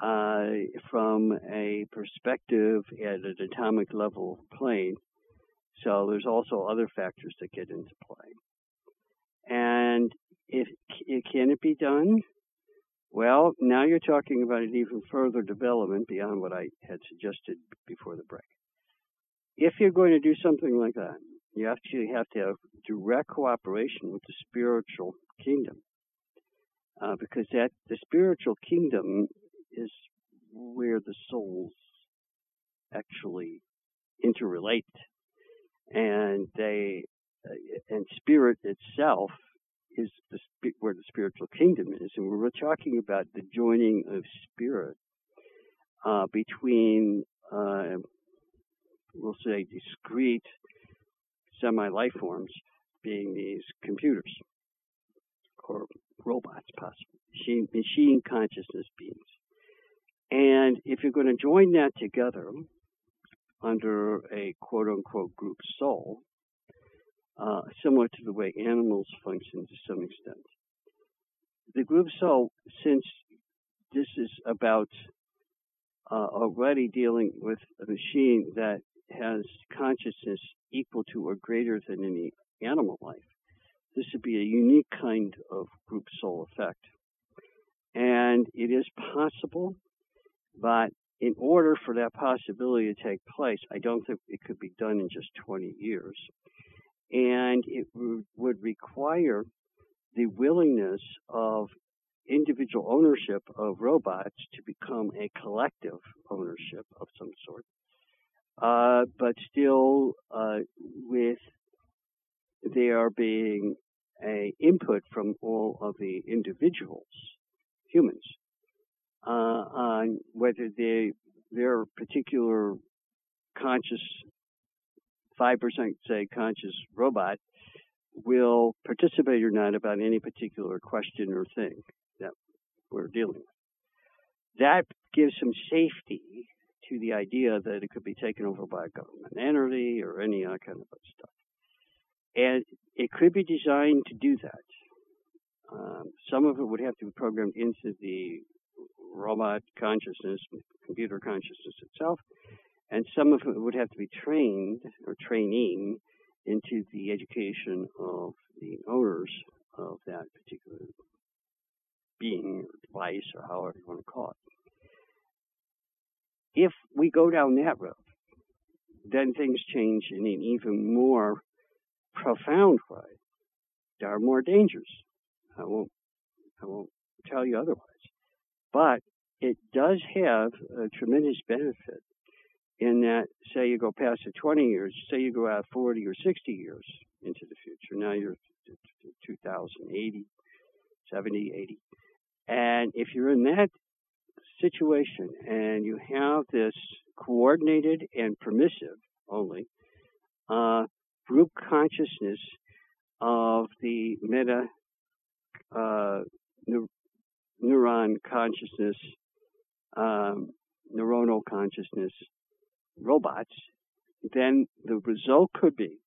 uh, from a perspective at an atomic level plane. So there's also other factors that get into play. And if can it be done? Well, now you're talking about an even further development beyond what I had suggested before the break. If you're going to do something like that, you actually have to have direct cooperation with the spiritual kingdom. Uh, because that the spiritual kingdom is where the souls actually interrelate, and they uh, and spirit itself is the, where the spiritual kingdom is, and we're talking about the joining of spirit uh, between, uh, we'll say, discrete semi-life forms, being these computers or robots, possibly machine, machine consciousness beings. And if you're going to join that together under a quote unquote group soul, uh, similar to the way animals function to some extent. The group soul, since this is about uh, already dealing with a machine that has consciousness equal to or greater than any animal life, this would be a unique kind of group soul effect. And it is possible, but in order for that possibility to take place, I don't think it could be done in just 20 years and it would require the willingness of individual ownership of robots to become a collective ownership of some sort, uh, but still uh, with there being a input from all of the individuals, humans, uh, on whether they their particular conscious 5% say conscious robot will participate or not about any particular question or thing that we're dealing with. That gives some safety to the idea that it could be taken over by a government entity or any other kind of stuff. And it could be designed to do that. Um, some of it would have to be programmed into the robot consciousness, computer consciousness itself, and some of it would have to be trained or training into the education of the owners of that particular being or device or however you want to call it. If we go down that road, then things change in an even more profound way. There are more dangers. I won't, I won't tell you otherwise. But it does have a tremendous benefit in that, say you go past the 20 years, say you go out 40 or 60 years into the future. Now you're 2080, 70, 80. And if you're in that situation and you have this coordinated and permissive only uh, group consciousness of the meta uh, neuron consciousness, um, neuronal consciousness, robots, then the result could be,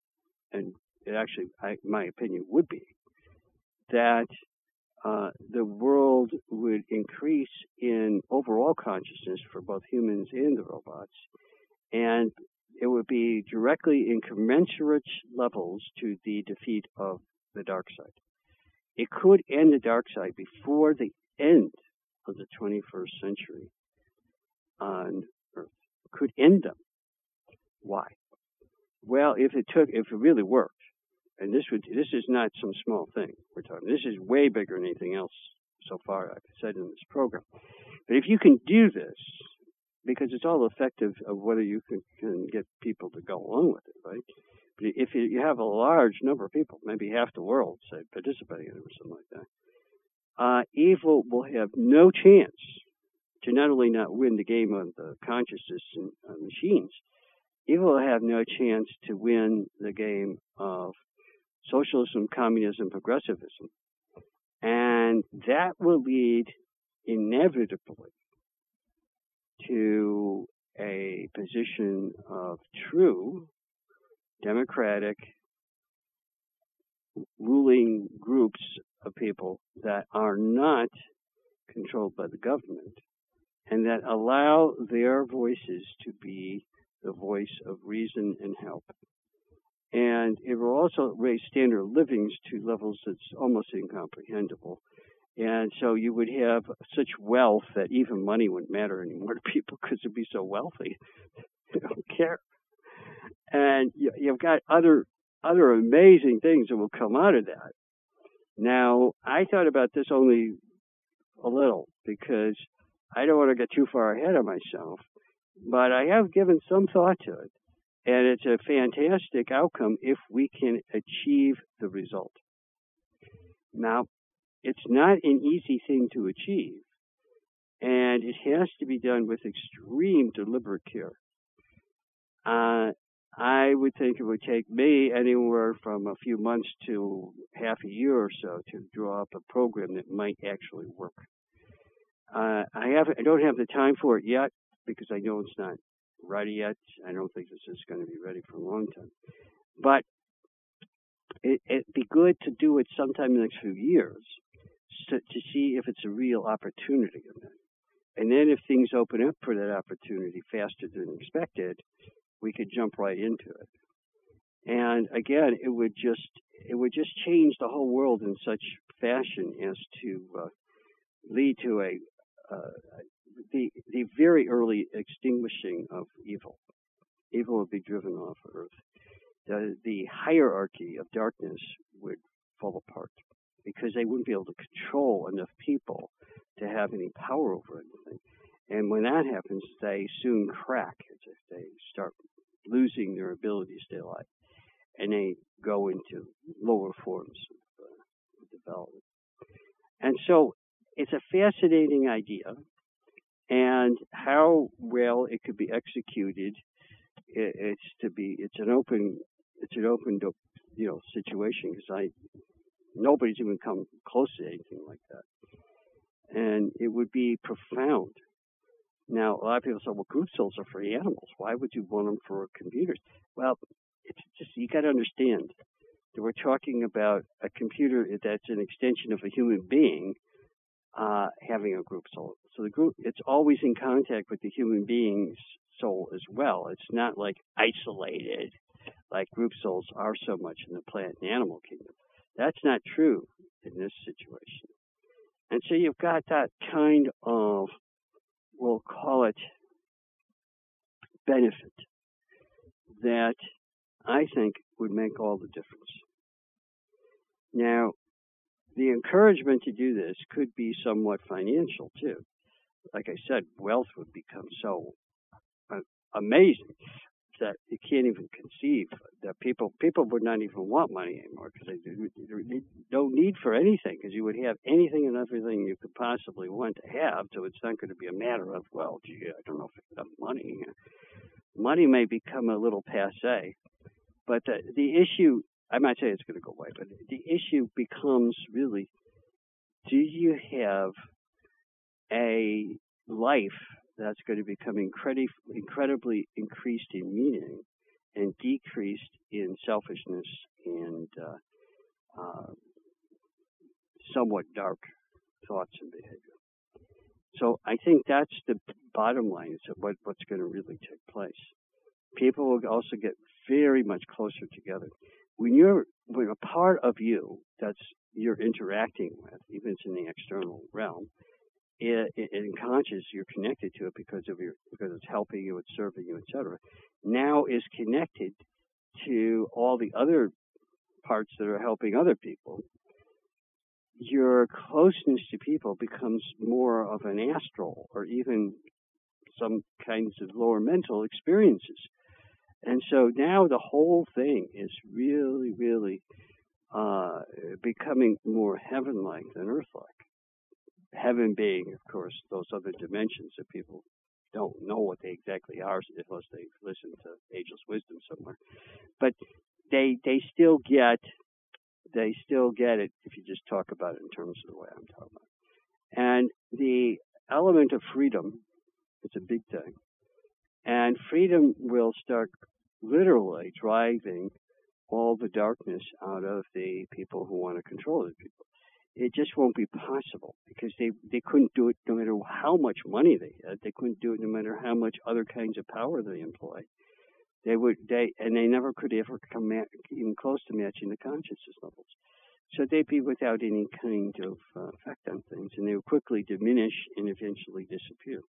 and it actually, I, my opinion would be, that uh, the world would increase in overall consciousness for both humans and the robots, and it would be directly in commensurate levels to the defeat of the dark side. It could end the dark side before the end of the 21st century on could end them. Why? Well, if it took, if it really worked, and this would, this is not some small thing we're talking. This is way bigger than anything else so far I've said in this program. But if you can do this, because it's all effective of whether you can, can get people to go along with it, right? But if you have a large number of people, maybe half the world, say, participating in it or something like that, uh, evil will have no chance to not only not win the game of the consciousness and uh, machines, evil will have no chance to win the game of socialism, communism, progressivism. And that will lead inevitably to a position of true democratic ruling groups of people that are not controlled by the government and that allow their voices to be the voice of reason and help. And it will also raise standard livings to levels that's almost incomprehensible. And so you would have such wealth that even money wouldn't matter anymore to people because they'd be so wealthy. they don't care. And you, you've got other other amazing things that will come out of that. Now, I thought about this only a little because I don't want to get too far ahead of myself, but I have given some thought to it. And it's a fantastic outcome if we can achieve the result. Now, it's not an easy thing to achieve, and it has to be done with extreme deliberate care. Uh, I would think it would take me anywhere from a few months to half a year or so to draw up a program that might actually work. Uh, I have I don't have the time for it yet because I know it's not ready yet. I don't think this is going to be ready for a long time. But it, it'd be good to do it sometime in the next few years to, to see if it's a real opportunity. And then if things open up for that opportunity faster than expected, we could jump right into it. And again, it would just it would just change the whole world in such fashion as to uh, lead to a the the very early extinguishing of evil. Evil would be driven off Earth. The the hierarchy of darkness would fall apart because they wouldn't be able to control enough people to have any power over anything. And when that happens, they soon crack. They start losing their ability to stay alive, and they go into lower forms of uh, development. And so it's a fascinating idea, and how well it could be executed, it's to be it's an open it's an open you know situation because I nobody's even come close to anything like that, and it would be profound. Now, a lot of people say, well, group souls are for animals. Why would you want them for computers? Well, it's just, you got to understand that we're talking about a computer that's an extension of a human being uh, having a group soul. So the group, it's always in contact with the human being's soul as well. It's not like isolated like group souls are so much in the plant and animal kingdom. That's not true in this situation. And so you've got that kind of we'll call it benefit that I think would make all the difference. Now, the encouragement to do this could be somewhat financial too. Like I said, wealth would become so uh, amazing that you can't even conceive that people people would not even want money anymore because they no need for anything because you would have anything and everything you could possibly want to have. So it's not going to be a matter of well, gee, I don't know if it's enough money. Money may become a little passe, but the, the issue I'm not saying it's going to go away, but the issue becomes really: Do you have a life that's going to become incredibly, incredibly increased in meaning and decreased in selfishness and uh, uh, somewhat dark thoughts and behavior. So I think that's the bottom line is what, what's going to really take place. People will also get very much closer together. When you're when a part of you that's you're interacting with, even in the external realm, it, it, in conscious you're connected to it because of your because it's helping you, it's serving you, etc. Now is connected to all the other parts that are helping other people. Your closeness to people becomes more of an astral or even some kinds of lower mental experiences. And so now the whole thing is really, really uh, becoming more heaven like than earth like. Heaven being, of course, those other dimensions that people don't know what they exactly are unless they listen to Angel's wisdom somewhere. But they they still get they still get it if you just talk about it in terms of the way I'm talking about. It. And the element of freedom it's a big thing. And freedom will start literally driving all the darkness out of the people who want to control the people. It just won't be possible because they, they couldn't do it no matter how much money they had. They couldn't do it no matter how much other kinds of power they employ. They would they and they never could ever come at, even close to matching the consciousness levels. So they'd be without any kind of uh, effect on things, and they would quickly diminish and eventually disappear.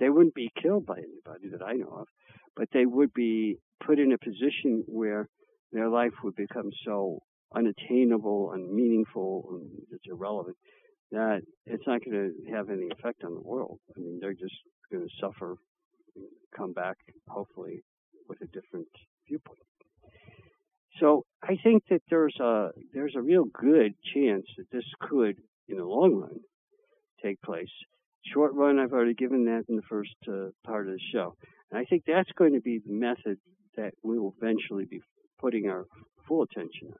They wouldn't be killed by anybody that I know of, but they would be put in a position where their life would become so unattainable and meaningful and it's irrelevant that it's not going to have any effect on the world. I mean, they're just going to suffer, come back, hopefully, with a different viewpoint. So I think that there's a there's a real good chance that this could, in the long run, take place. Short run, I've already given that in the first uh, part of the show, and I think that's going to be the method that we will eventually be putting our full attention on.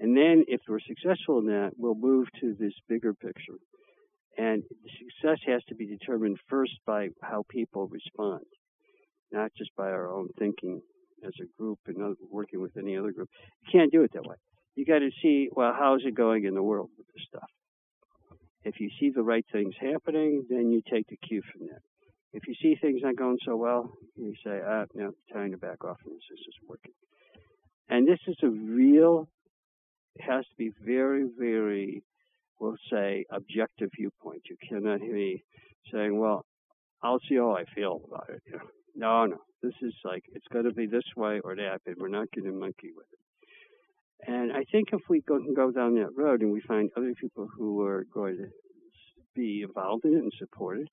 And then, if we're successful in that, we'll move to this bigger picture. And success has to be determined first by how people respond, not just by our own thinking as a group and working with any other group. You can't do it that way. You got to see, well, how's it going in the world with this stuff? If you see the right things happening, then you take the cue from that. If you see things not going so well, you say, ah, no, time to back off from this. This is working. And this is a real, has to be very, very, we'll say, objective viewpoint. You cannot be saying, well, I'll see how I feel about it. You know, no, no. This is like, it's got to be this way or that, but we're not going to monkey with it. And I think if we go, can go down that road and we find other people who are going to be involved in it and support it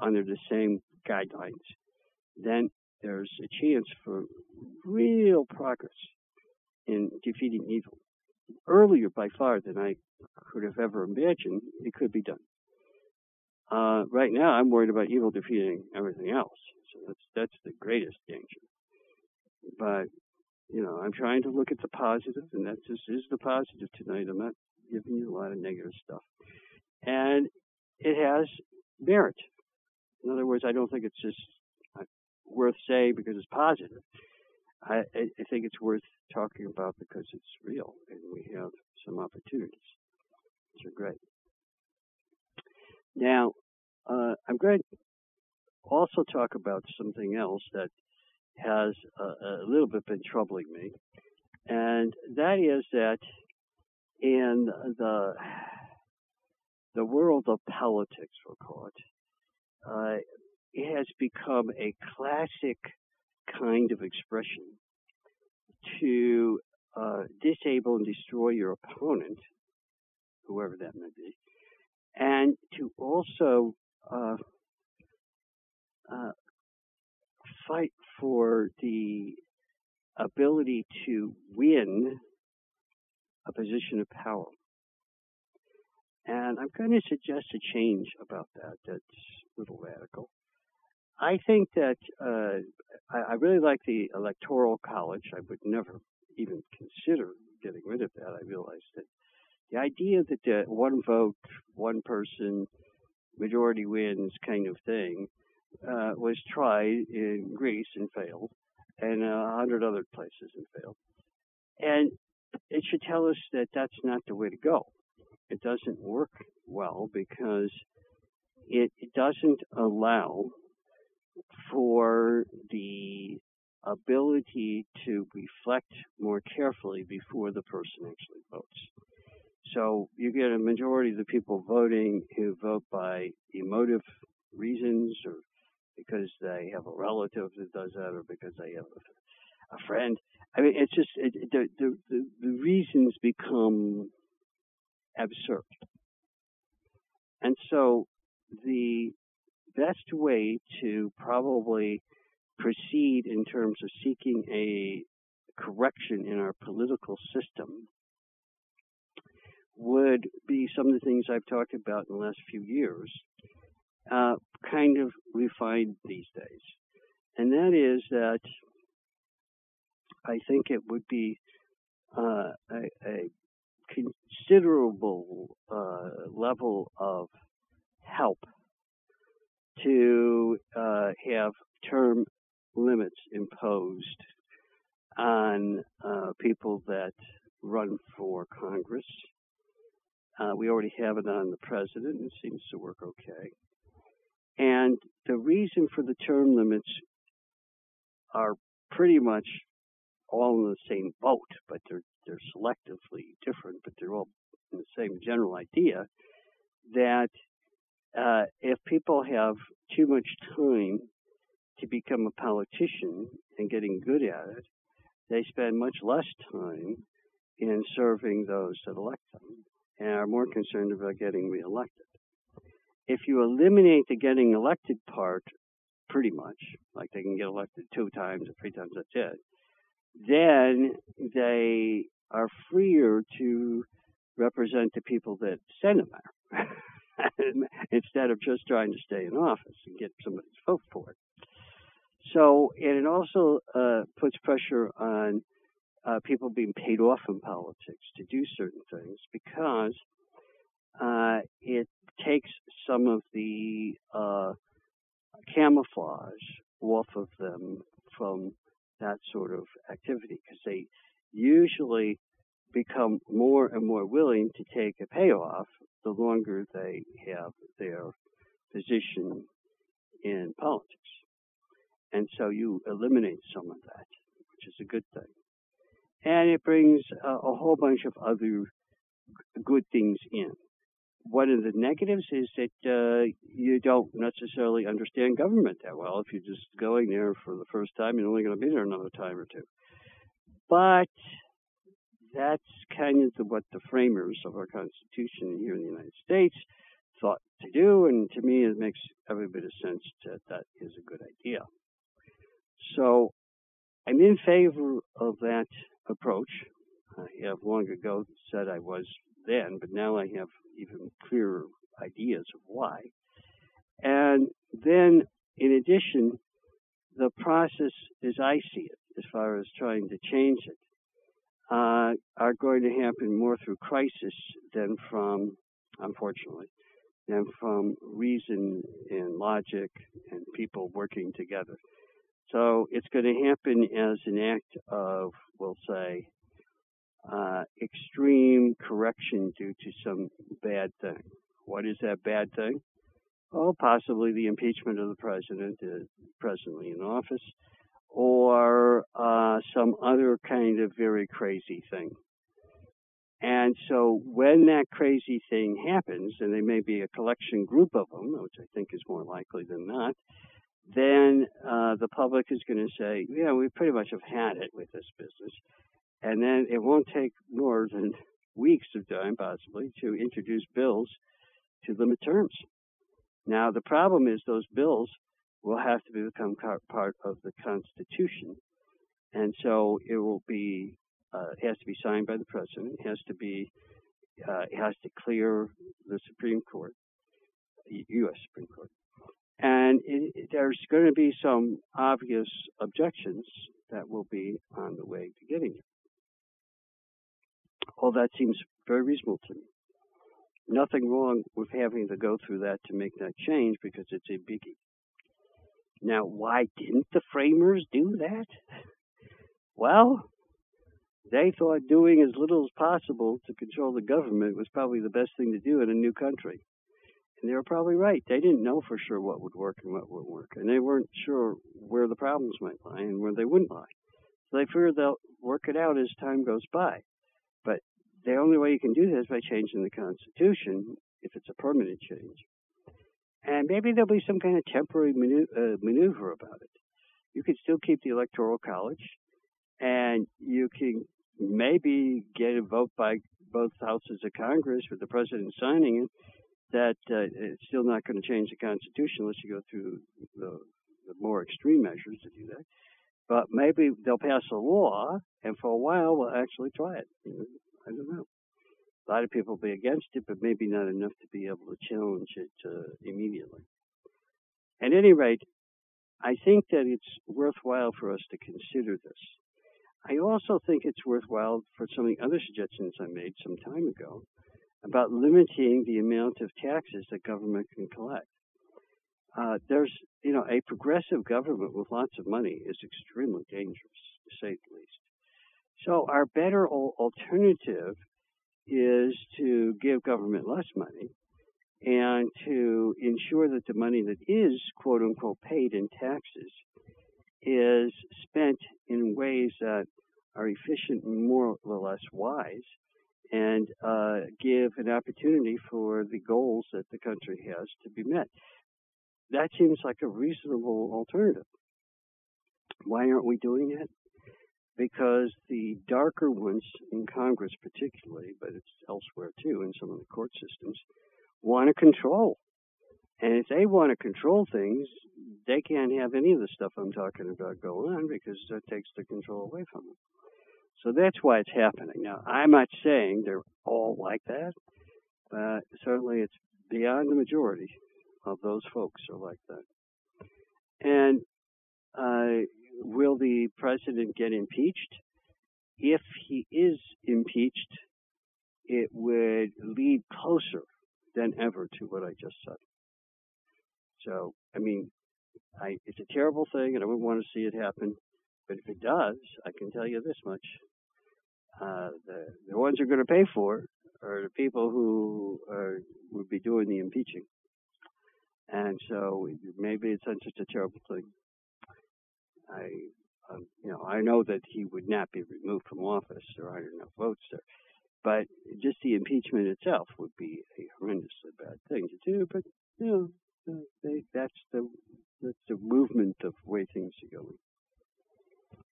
under the same guidelines, then there's a chance for real progress in defeating evil. Earlier, by far, than I could have ever imagined, it could be done. Uh, right now, I'm worried about evil defeating everything else. So that's that's the greatest danger. But you know, I'm trying to look at the positive, and that just is the positive tonight. I'm not giving you a lot of negative stuff, and it has merit. In other words, I don't think it's just uh, worth saying because it's positive. I, I think it's worth talking about because it's real, and we have some opportunities, which are great. Now, uh, I'm going to also talk about something else that has a, a little bit been troubling me, and that is that in the the world of politics, we'll call it, uh, it has become a classic kind of expression to uh, disable and destroy your opponent, whoever that may be, and to also uh, uh, fight for the ability to win a position of power. And I'm going to suggest a change about that. That's a little radical. I think that uh, I, I, really like the electoral college. I would never even consider getting rid of that. I realize that the idea that the one vote, one person, majority wins kind of thing uh, was tried in Greece and failed, and a hundred other places and failed. And it should tell us that that's not the way to go. It doesn't work well because it, it doesn't allow for the ability to reflect more carefully before the person actually votes. So you get a majority of the people voting who vote by emotive reasons or because they have a relative that does that or because they have a, a friend. I mean, it's just it, the, the the reasons become absurd, and so the best way to probably proceed in terms of seeking a correction in our political system would be some of the things I've talked about in the last few years, uh, kind of refined these days. And that is that I think it would be uh, a, a, considerable uh, level of help to uh, have term limits imposed on uh, people that run for Congress. Uh, we already have it on the president. It seems to work okay. And the reason for the term limits are pretty much all in the same boat, but they're they're selectively different, but they're all in the same general idea that uh, if people have too much time to become a politician and getting good at it, they spend much less time in serving those that elect them and are more concerned about getting reelected. If you eliminate the getting elected part, pretty much, like they can get elected two times or three times, that's it, then they are freer to represent the people that send them there instead of just trying to stay in office and get somebody's vote for it. So, and it also uh, puts pressure on uh, people being paid off in politics to do certain things because uh, it takes some of the uh, camouflage off of them from that sort of activity because they usually become more and more willing to take a payoff the longer they have their position in politics. And so you eliminate some of that, which is a good thing. And it brings a, a whole bunch of other good things in. One of the negatives is that uh, you don't necessarily understand government that well. If you're just going there for the first time, you're only going to be there another time or two. But that's kind of the, what the framers of our Constitution here in the United States thought to do, and to me, it makes every bit of sense that that is a good idea. So I'm in favor of that approach. I have long ago said I was then, but now I have even clearer ideas of why. And then, in addition, the process as I see it, as far as trying to change it, uh, are going to happen more through crisis than from, unfortunately, than from reason and logic and people working together. So it's going to happen as an act of, we'll say, uh, extreme correction due to some bad thing. What is that bad thing? Well, possibly the impeachment of the president uh, presently in office, or uh, some other kind of very crazy thing. And so when that crazy thing happens, and there may be a collection group of them, which I think is more likely than not, then uh, the public is going to say, yeah, we pretty much have had it with this business. And then it won't take more than weeks of time, possibly, to introduce bills to limit terms. Now, the problem is those bills will have to become part of the Constitution. And so it will be, uh, it has to be signed by the president, it has to be, uh, it has to clear the Supreme Court, the U.S. Supreme Court. And it, it, there's going to be some obvious objections that will be on the way to getting it. All that seems very reasonable to me. Nothing wrong with having to go through that to make that change because it's a biggie. Now, why didn't the framers do that? Well, they thought doing as little as possible to control the government was probably the best thing to do in a new country. And they were probably right. They didn't know for sure what would work and what wouldn't work. And they weren't sure where the problems might lie and where they wouldn't lie. So they figured they'll work it out as time goes by. The only way you can do that is by changing the Constitution if it's a permanent change. And maybe there'll be some kind of temporary manu- uh, maneuver about it. You could still keep the Electoral College, and you can maybe get a vote by both houses of Congress with the president signing it that uh, it's still not going to change the Constitution unless you go through the, the more extreme measures to do that. But maybe they'll pass a law, and for a while we'll actually try it. I don't know. A lot of people will be against it, but maybe not enough to be able to challenge it uh, immediately. At any rate, I think that it's worthwhile for us to consider this. I also think it's worthwhile for some of the other suggestions I made some time ago about limiting the amount of taxes that government can collect. Uh, there's, you know, a progressive government with lots of money is extremely dangerous, to say the least. So our better alternative is to give government less money and to ensure that the money that is quote unquote paid in taxes is spent in ways that are efficient and more or less wise and uh, give an opportunity for the goals that the country has to be met. That seems like a reasonable alternative. Why aren't we doing it? Because the darker ones in Congress, particularly, but it's elsewhere too in some of the court systems, want to control. And if they want to control things, they can't have any of the stuff I'm talking about go on because that takes the control away from them. So that's why it's happening. Now, I'm not saying they're all like that, but certainly it's beyond the majority of those folks are like that. And uh, will the president get impeached? If he is impeached, it would lead closer than ever to what I just said. So, I mean, I, it's a terrible thing, and I wouldn't want to see it happen. But if it does, I can tell you this much: uh, the the ones who are going to pay for it are the people who are, would be doing the impeaching. And so maybe it's not such a terrible thing. I, um, you know, I know that he would not be removed from office. There aren't enough votes there. But just the impeachment itself would be a horrendously bad thing to do. But you know, uh, they, that's the that's the movement of way things are going.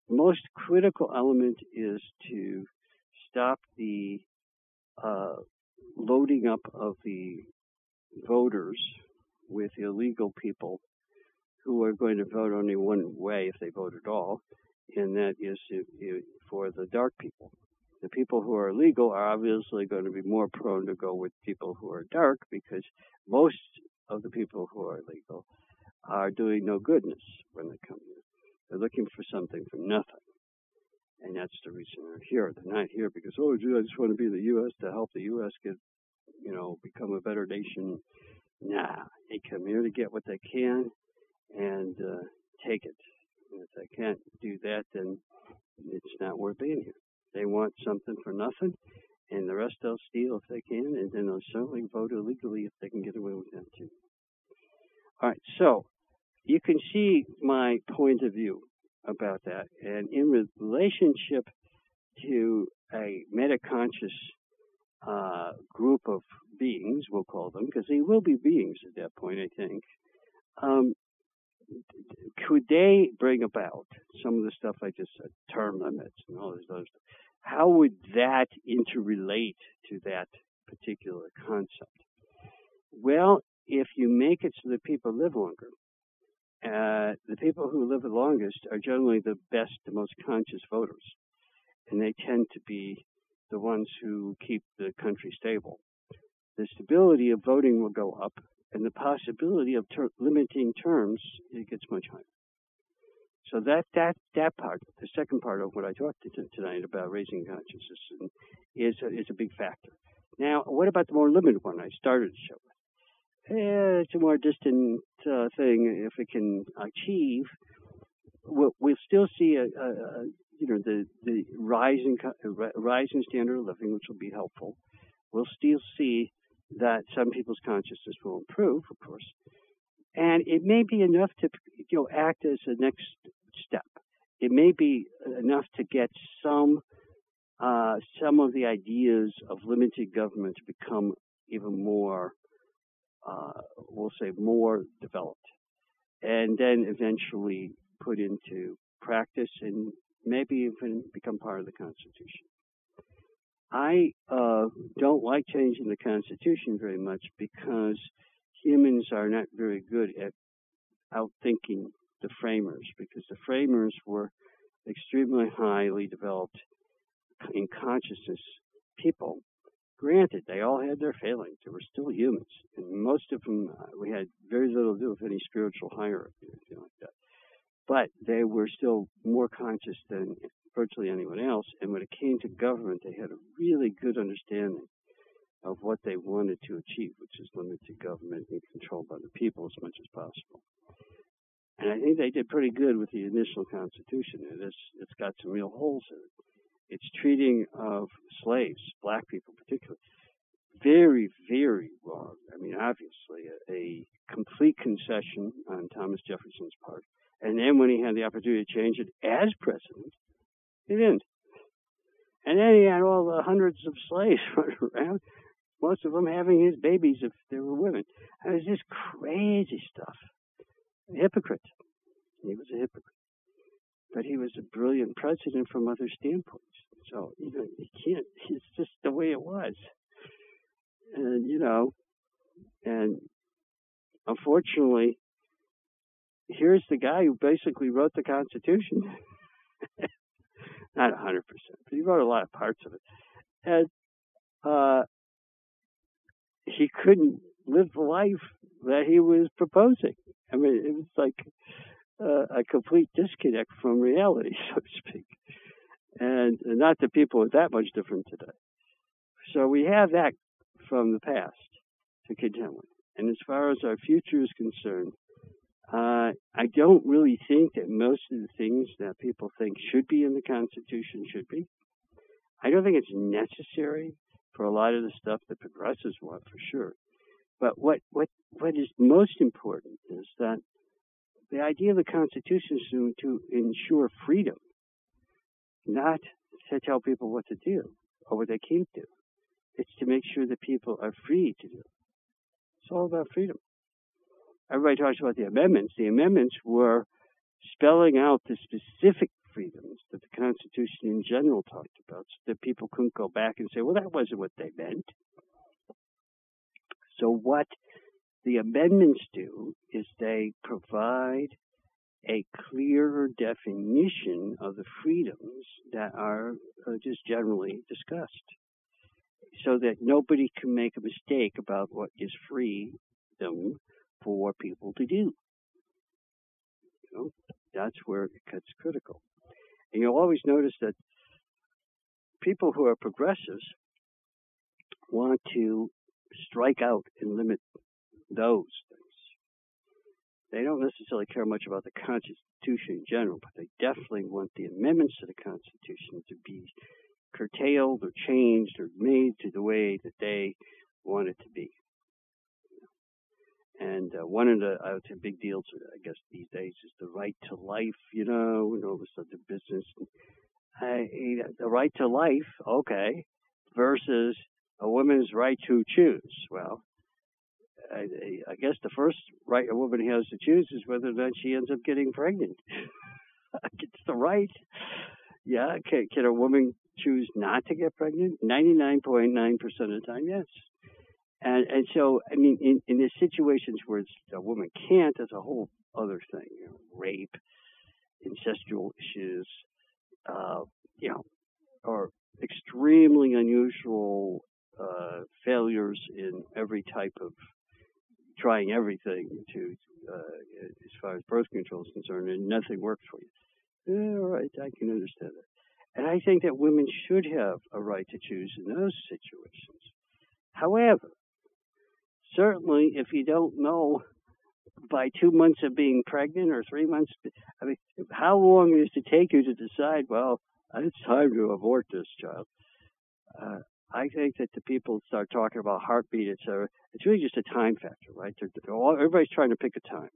The most critical element is to stop the uh, loading up of the voters with illegal people who are going to vote only one way if they vote at all, and that is for the dark people. The people who are legal are obviously going to be more prone to go with people who are dark because most of the people who are legal are doing no goodness when they come here. They're looking for something for nothing. And that's the reason they're here. They're not here because, oh, gee, I just want to be in the U.S. to help the U.S. get, you know, become a better nation. Nah, they come here to get what they can and uh, take it. And if they can't do that, then it's not worth being here. They want something for nothing, and the rest they'll steal if they can, and then they'll certainly vote illegally if they can get away with that too. All right, so you can see my point of view about that. And in relationship to a metaconscious uh, group of beings, we'll call them, because they will be beings at that point, I think. Um, could they bring about some of the stuff I just said, term limits and all those other stuff? How would that interrelate to that particular concept? Well, if you make it so that people live longer, uh, the people who live the longest are generally the best, the most conscious voters, and they tend to be the ones who keep the country stable. The stability of voting will go up, and the possibility of ter- limiting terms it gets much higher. So that that that part, the second part of what I talked to tonight about raising consciousness, is a, is a big factor. Now, what about the more limited one I started the show with? eh, it's a more distant uh, thing. If it can achieve, we'll, we'll still see a, a, a, you know the the rising rising standard of living, which will be helpful. We'll still see that some people's consciousness will improve, of course, and it may be enough to you know act as the next step. It may be enough to get some uh, some of the ideas of limited government to become even more uh, we'll say, more developed, and then eventually put into practice and maybe even become part of the Constitution. I uh, don't like changing the Constitution very much because humans are not very good at outthinking the framers because the framers were extremely highly developed in consciousness people. Granted, they all had their failings. They were still humans, and most of them uh, we had very little to do with any spiritual hierarchy or anything like that. But they were still more conscious than virtually anyone else. And when it came to government, they had a really good understanding of what they wanted to achieve, which is limited government and control by the people as much as possible. And I think they did pretty good with the initial Constitution. It is, it's got some real holes in it. Its treating of slaves, black people particularly, very, very wrong. I mean, obviously, a, a complete concession on Thomas Jefferson's part. And then when he had the opportunity to change it as president, he didn't. And then he had all the hundreds of slaves running around, most of them having his babies if they were women. It was just crazy stuff. A hypocrite. He was a hypocrite. But he was a brilliant president from other standpoints. So, you know, you can't, it's just the way it was. And, you know, and unfortunately, here's the guy who basically wrote the Constitution. Not a hundred percent, but he wrote a lot of parts of it. And uh, he couldn't live the life that he was proposing. I mean, it was like uh, a complete disconnect from reality, so to speak. And, and not that people are that much different today. So we have that from the past to contend with. And as far as our future is concerned, uh, I don't really think that most of the things that people think should be in the Constitution should be. I don't think it's necessary for a lot of the stuff that progressives want, for sure. But what, what, what is most important is that the idea of the Constitution is to ensure freedom, not to tell people what to do or what they can't do. It's to make sure that people are free to do. It's all about freedom everybody talks about the amendments. The amendments were spelling out the specific freedoms that the Constitution in general talked about so that people couldn't go back and say, well, that wasn't what they meant. So, what the amendments do is they provide a clearer definition of the freedoms that are uh, just generally discussed so that nobody can make a mistake about what is freedom for people to do. You know, that's where it gets critical. And you'll always notice that people who are progressives want to strike out and limit those things. They don't necessarily care much about the Constitution in general, but they definitely want the amendments to the Constitution to be curtailed or changed or made to the way that they want it to be. And uh, one of the uh, big deals, I guess, these days is the right to life, you know, and all this other business. Uh, the right to life, okay, versus a woman's right to choose. Well, I, I guess the first right a woman has to choose is whether or not she ends up getting pregnant. it's the right. Yeah, can, can a woman choose not to get pregnant? 99.9% of the time, yes. And and so I mean, in in the situations where a woman can't, that's a whole other thing. You know, rape, incestual issues, uh, you know, or extremely unusual uh, failures in every type of trying everything to uh, as far as birth control is concerned, and nothing works for you. Yeah, all right, I can understand that. And I think that women should have a right to choose in those situations. However, certainly if you don't know by two months of being pregnant or three months, I mean, how long does it take you to decide, well, it's time to abort this child? Uh, I think that the people start talking about heartbeat, etc. It's really just a time factor, right? They're, they're all, everybody's trying to pick a time.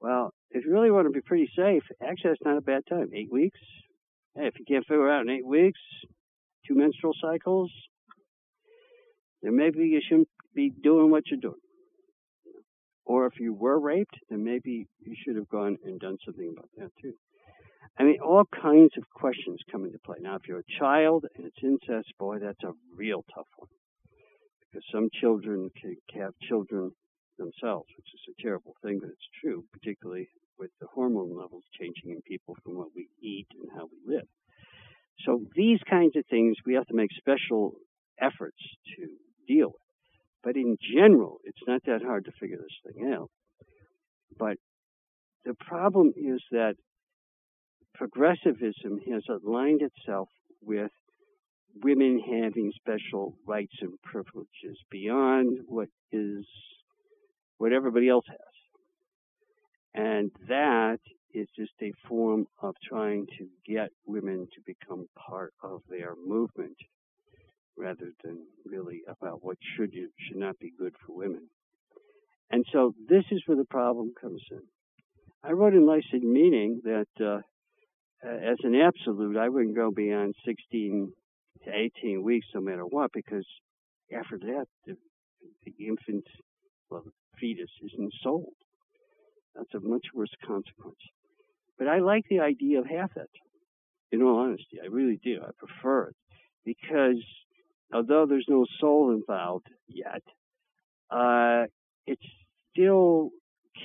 Well, if you really want to be pretty safe, actually, that's not a bad time. Eight weeks. Hey, if you can't figure out in eight weeks, two menstrual cycles, then maybe you shouldn't be doing what you're doing. Or if you were raped, then maybe you should have gone and done something about that too. I mean, all kinds of questions come into play. Now, if you're a child and it's incest, boy, that's a real tough one. Because some children can have children themselves, which is a terrible thing, but it's true, particularly with the hormone levels changing in people from what we eat and how we live. So these kinds of things we have to make special efforts to deal with. But in general, it's not that hard to figure this thing out. But the problem is that progressivism has aligned itself with women having special rights and privileges beyond what is what everybody else has. And that is just a form of trying to get women to become part of their movement rather than really about what should you should not be good for women. And so this is where the problem comes in. I wrote in Life's Meaning that uh, as an absolute, I wouldn't go beyond 16 to 18 weeks no matter what, because after that, the, the infant, well, the fetus isn't sold. That's a much worse consequence. But I like the idea of half it. In all honesty, I really do. I prefer it because although there's no soul involved yet, uh, it's still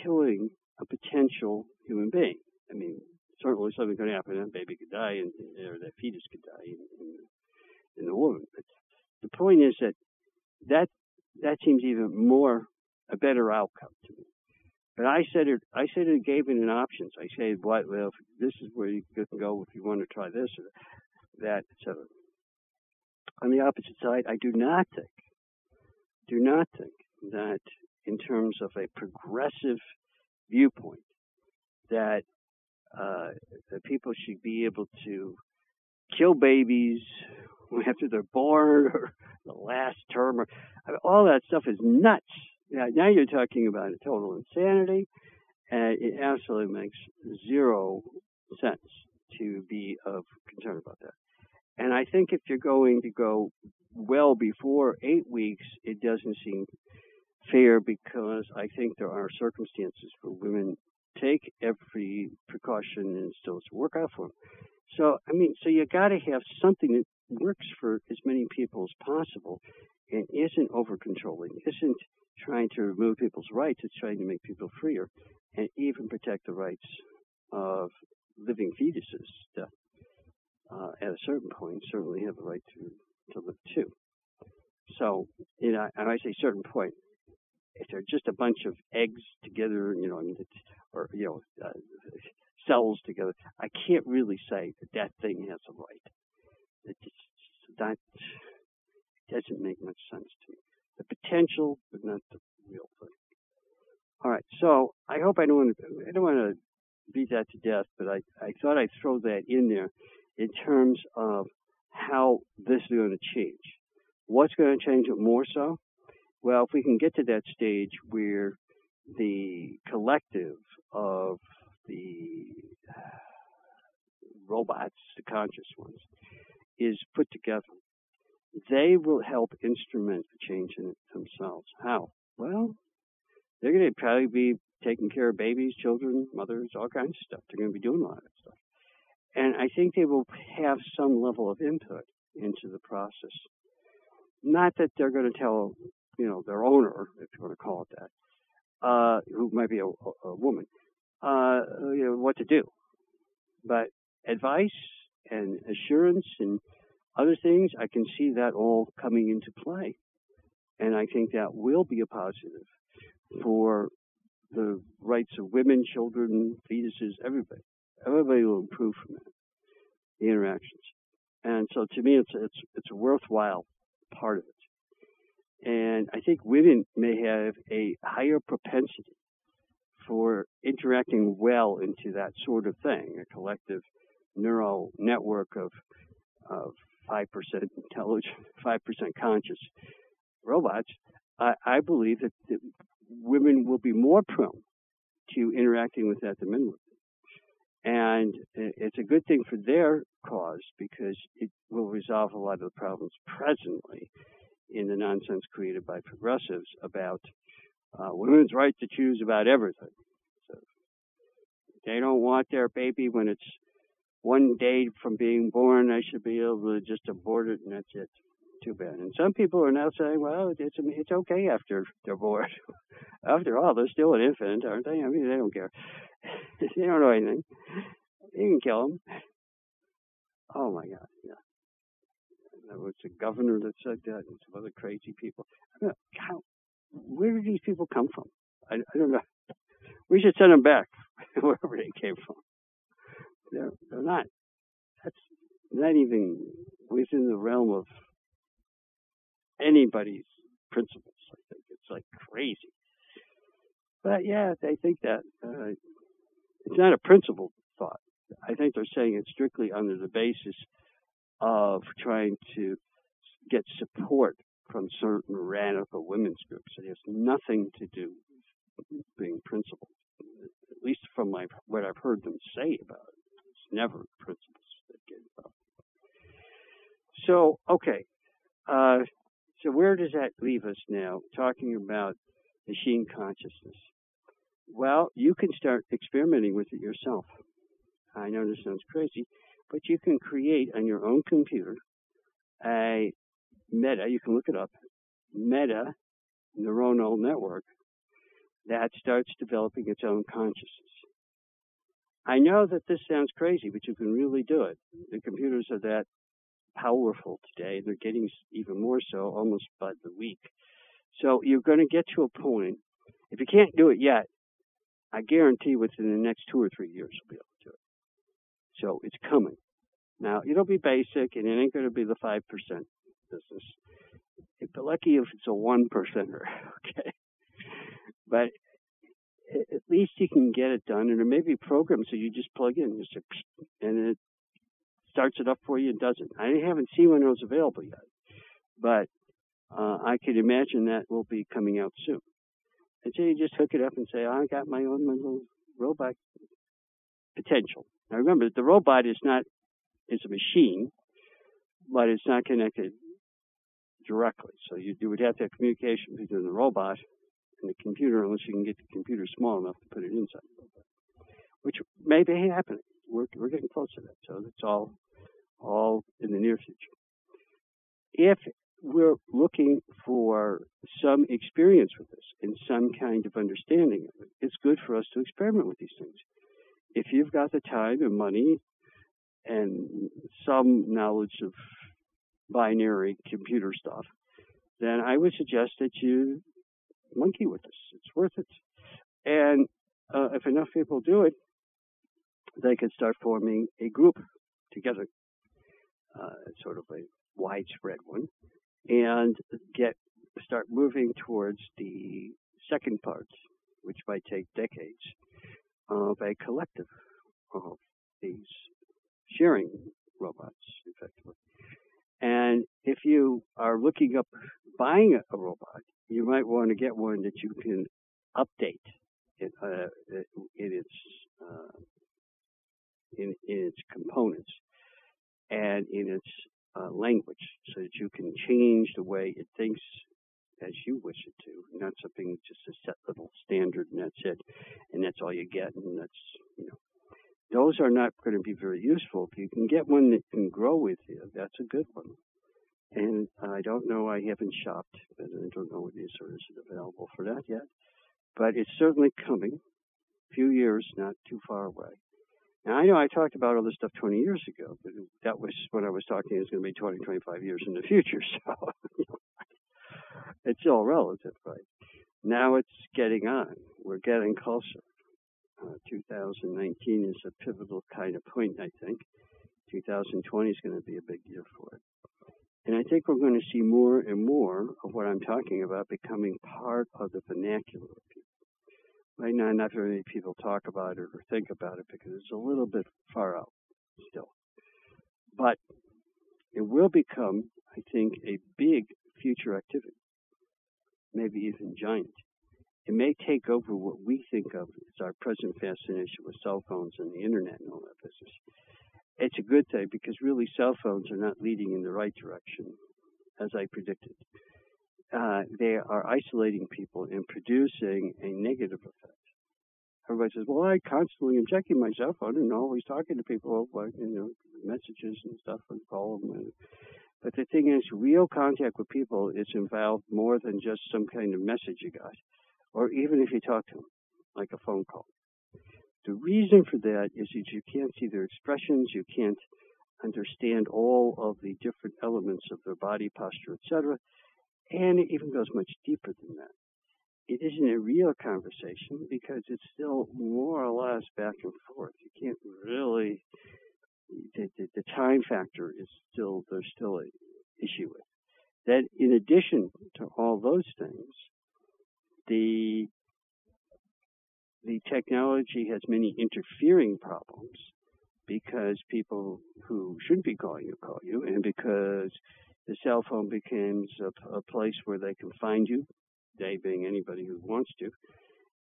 killing a potential human being. I mean, certainly something could happen. That baby could die, and or that fetus could die in, in, in the woman. But the point is that that that seems even more a better outcome to me. But I said it. I said it gave it an options. I said, "What? Well, this is where you can go if you want to try this or that, etc." On the opposite side, I do not think, do not think that in terms of a progressive viewpoint, that uh, that people should be able to kill babies after they're born or the last term or I mean, all that stuff is nuts. Yeah, now you're talking about a total insanity, and it absolutely makes zero sense to be of concern about that. And I think if you're going to go well before eight weeks, it doesn't seem fair because I think there are circumstances where women take every precaution and still to work out for them. So, I mean, so you got to have something that works for as many people as possible and isn't over controlling, isn't trying to remove people's rights, it's trying to make people freer and even protect the rights of living fetuses uh, at a certain point certainly have the right to, to live too. So, you know, and I say certain point, if they're just a bunch of eggs together, you know, or you know, uh, cells together, I can't really say that that thing has a right. It just, that doesn't make much sense to me. The potential, but not the real thing. All right, so I hope I don't want to, I don't want to beat that to death, but I, I thought I'd throw that in there in terms of how this is going to change. What's going to change it more so? Well, if we can get to that stage where the collective of the uh, robots, the conscious ones, is put together, they will help instrument the change in themselves. How? Well, they're going to probably be taking care of babies, children, mothers, all kinds of stuff. They're going to be doing a lot of stuff. And I think they will have some level of input into the process. Not that they're going to tell you know, their owner, if you want to call it that, uh, who might be a, a woman, uh, you know, what to do. But advice and assurance and other things, I can see that all coming into play. And I think that will be a positive for the rights of women, children, fetuses, everybody. Everybody will improve from that, the interactions. And so to me, it's, it's, it's a worthwhile part of it. And I think women may have a higher propensity for interacting well into that sort of thing, a collective neural network of of five percent intelligent, five percent conscious robots. I, I believe that, that, women will be more prone to interacting with that than men would. And it's a good thing for their cause because it will resolve a lot of the problems presently in the nonsense created by progressives about uh, women's right to choose about everything. So they don't want their baby when it's one day from being born, I should be able to just abort it and that's it. Too bad. And some people are now saying, well, it's it's okay after born. after all, they're still an infant, aren't they? I mean, they don't care. they don't know anything. You can kill them. Oh my God, yeah. There was a governor that said that, and some other crazy people. How, where did these people come from? I, I don't know. We should send them back wherever they came from. They're, they're not. That's not even within the realm of anybody's principles. I think it's like crazy. But yeah, they think that uh, it's not a principled thought. I think they're saying it strictly under the basis of trying to get support from certain radical women's groups. It has nothing to do with being principled, at least from my what I've heard them say about it. It's never principles that get involved. So, okay. Uh, so where does that leave us now? Talking about machine consciousness. Well, you can start experimenting with it yourself. I know this sounds crazy, but you can create on your own computer a meta, you can look it up, meta neuronal network that starts developing its own consciousness. I know that this sounds crazy, but you can really do it. The computers are that powerful today. They're getting even more so almost by the week. So you're going to get to a point, if you can't do it yet, I guarantee within the next two or three years you'll be able to do it. So it's coming. Now, it'll be basic and it ain't going to be the 5% business. You'd be lucky if it's a 1%er, okay? But at least you can get it done, and there may be programs that you just plug in, and it starts it up for you and does it. I haven't seen one of those available yet, but uh, I could imagine that will be coming out soon. And so you just hook it up and say, I got my own little robot potential. Now remember, the robot is not is a machine, but it's not connected directly. So you, you would have to have communication between the robot and the computer, unless you can get the computer small enough to put it inside the robot, which may be happening. We're we're getting close to that, so it's all all in the near future. If we're looking for some experience with this and some kind of understanding of it, it's good for us to experiment with these things. If you've got the time and money and some knowledge of binary computer stuff, then I would suggest that you monkey with this. It's worth it. And uh, if enough people do it, they could start forming a group together, sort of a widespread one, and get start moving towards the second part, which might take decades, of a collective of these sharing robots, effectively. And if you are looking up buying a robot, you might want to get one that you can update in, uh, in its uh, in, in, its components and in its uh, language, so that you can change the way it thinks as you wish it to, not something just a set little standard and that's it, and that's all you get, and that's you know those are not going to be very useful. If you can get one that can grow with you, that's a good one. And I don't know, I haven't shopped, but I don't know what is or isn't available for that yet. But it's certainly coming. A few years, not too far away. I know I talked about all this stuff 20 years ago, but that was when I was talking it's going to be 20, 25 years in the future. So it's all relative, right? Now it's getting on. We're getting closer. Uh, 2019 is a pivotal kind of point, I think. 2020 is going to be a big year for it. And I think we're going to see more and more of what I'm talking about becoming part of the vernacular of people. Right now, not very many people talk about it or think about it because it's a little bit far out still. But it will become, I think, a big future activity, maybe even giant it may take over what we think of as our present fascination with cell phones and the internet and all that business. It's a good thing because really cell phones are not leading in the right direction, as I predicted. Uh, they are isolating people and producing a negative effect. everybody says, "Well, I constantly am checking my cell phone and always talking to people, like you know, messages and stuff, and call them." And, but the thing is, real contact with people is involved more than just some kind of message you got, or even if you talk to them, like a phone call. The reason for that is that you can't see their expressions, you can't understand all of the different elements of their body posture, etc. And it even goes much deeper than that. It isn't a real conversation because it's still more or less back and forth. You can't really, the, the, the time factor is still, there's still an issue with. Then, in addition to all those things, the the technology has many interfering problems because people who shouldn't be calling you call you, and because the cell phone becomes a, a place where they can find you, they being anybody who wants to,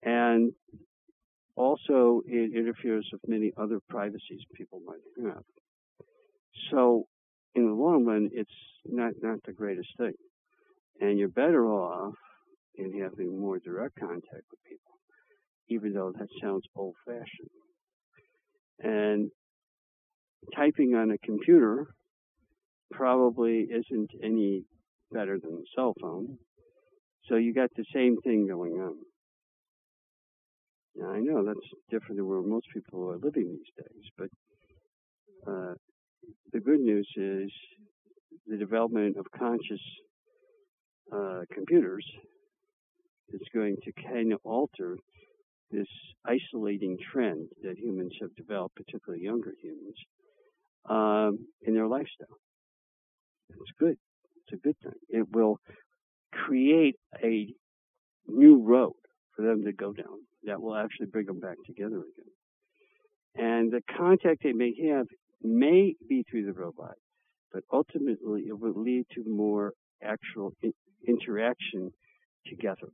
and also it interferes with many other privacies people might have. So in the long run, it's not not the greatest thing, and you're better off in having more direct contact with people, even though that sounds old-fashioned. And typing on a computer probably isn't any better than a cell phone. So you got the same thing going on. Now I know that's different than where most people are living these days, but uh, the good news is the development of conscious uh, computers is going to kind of alter this isolating trend that humans have developed, particularly younger humans, um, in their lifestyle. It's good. It's a good thing. It will create a new road for them to go down that will actually bring them back together again. And the contact they may have may be through the robot, but ultimately it will lead to more actual in- interaction together,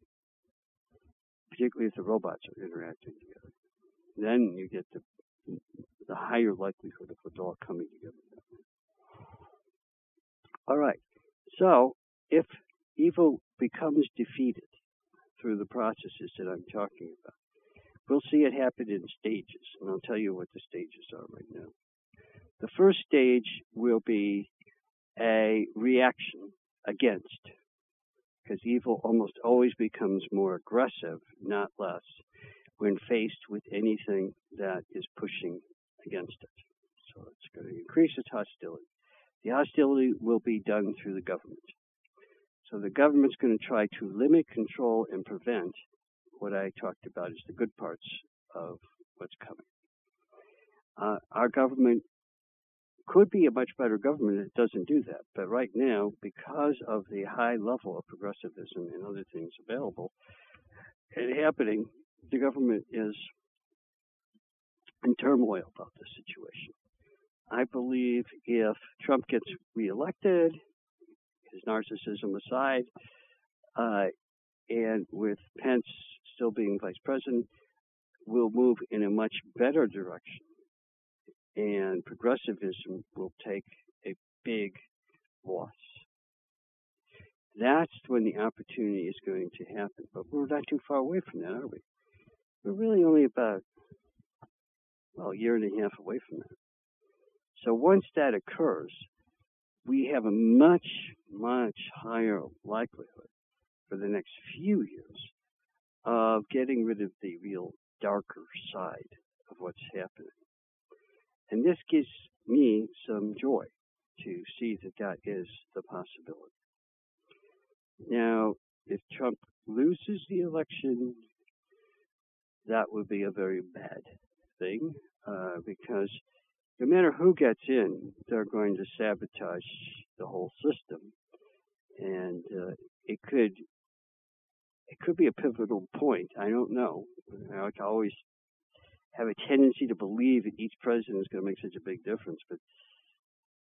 particularly if the robots are interacting together. Then you get the the higher likelihood of it all coming together. All right. So if evil becomes defeated through the processes that I'm talking about, we'll see it happen in stages, and I'll tell you what the stages are right now. The first stage will be a reaction against, because evil almost always becomes more aggressive, not less, when faced with anything that is pushing against it. So it's going to increase its hostility. The hostility will be done through the government. So the government's going to try to limit, control, and prevent what I talked about is the good parts of what's coming. Uh, our government could be a much better government that doesn't do that. But right now, because of the high level of progressivism and other things available and happening, the government is in turmoil about this situation. I believe if Trump gets reelected, his narcissism aside, uh, and with Pence still being vice president, we'll move in a much better direction. And progressivism will take a big loss. That's when the opportunity is going to happen. But we're not too far away from that, are we? We're really only about well, a year and a half away from that. So once that occurs, we have a much, much higher likelihood for the next few years of getting rid of the real darker side of what's happening. And this gives me some joy to see that that is the possibility. Now, if Trump loses the election, that would be a very bad thing uh, because no matter who gets in, they're going to sabotage the whole system, and uh, it could it could be a pivotal point. I don't know. I always have a tendency to believe that each president is going to make such a big difference, but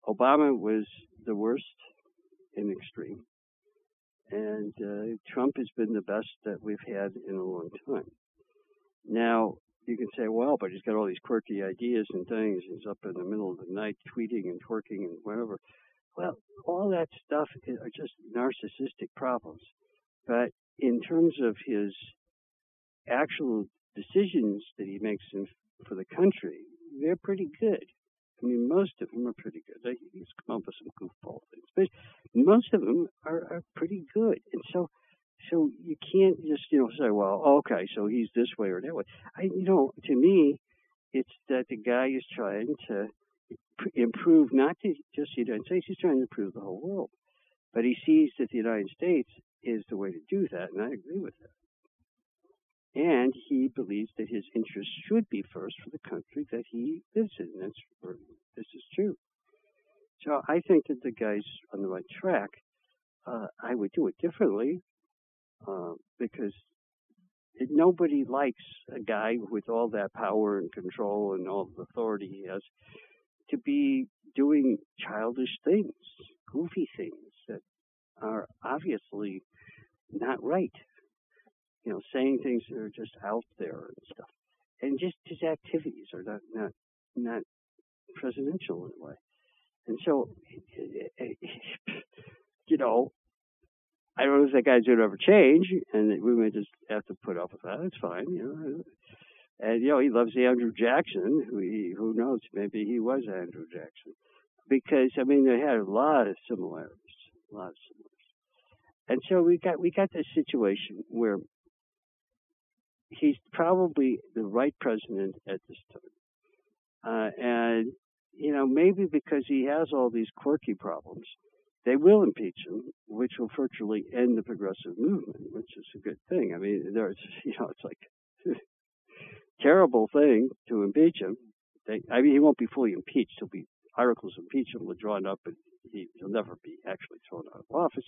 Obama was the worst in extreme, and uh, Trump has been the best that we've had in a long time. Now, you can say, well, but he's got all these quirky ideas and things. He's up in the middle of the night tweeting and twerking and whatever. Well, all that stuff are just narcissistic problems. But in terms of his actual decisions that he makes in, for the country, they're pretty good. I mean, most of them are pretty good. He's come up with some goofball things, but most of them are, are pretty good. And so, so you can't just you know say, well, okay, so he's this way or that way. I, you know, to me, it's that the guy is trying to improve not to just the United States, he's trying to improve the whole world. But he sees that the United States is the way to do that, and I agree with that. And he believes that his interests should be first for the country that he lives in. That's this is true. So I think that the guy's on the right track. Uh, I would do it differently uh, because it, nobody likes a guy with all that power and control and all the authority he has to be doing childish things, goofy things that are obviously not right. You know, saying things that are just out there and stuff, and just his activities are not not not presidential in a way. And so, you know, I don't know if that guy's going to ever change, and we may just have to put up with that. It's fine, you know. And you know, he loves Andrew Jackson. Who he, who knows? Maybe he was Andrew Jackson, because I mean, they had a lot of similarities, a lot of similarities. And so we got we got this situation where he's probably the right president at this time, uh, and you know, maybe because he has all these quirky problems, they will impeach him, which will virtually end the progressive movement, which is a good thing. I mean, there's, you know, it's like terrible thing to impeach him. They, I mean, he won't be fully impeached. He'll be articles of impeachment drawn up, and he, will never be actually thrown out of office.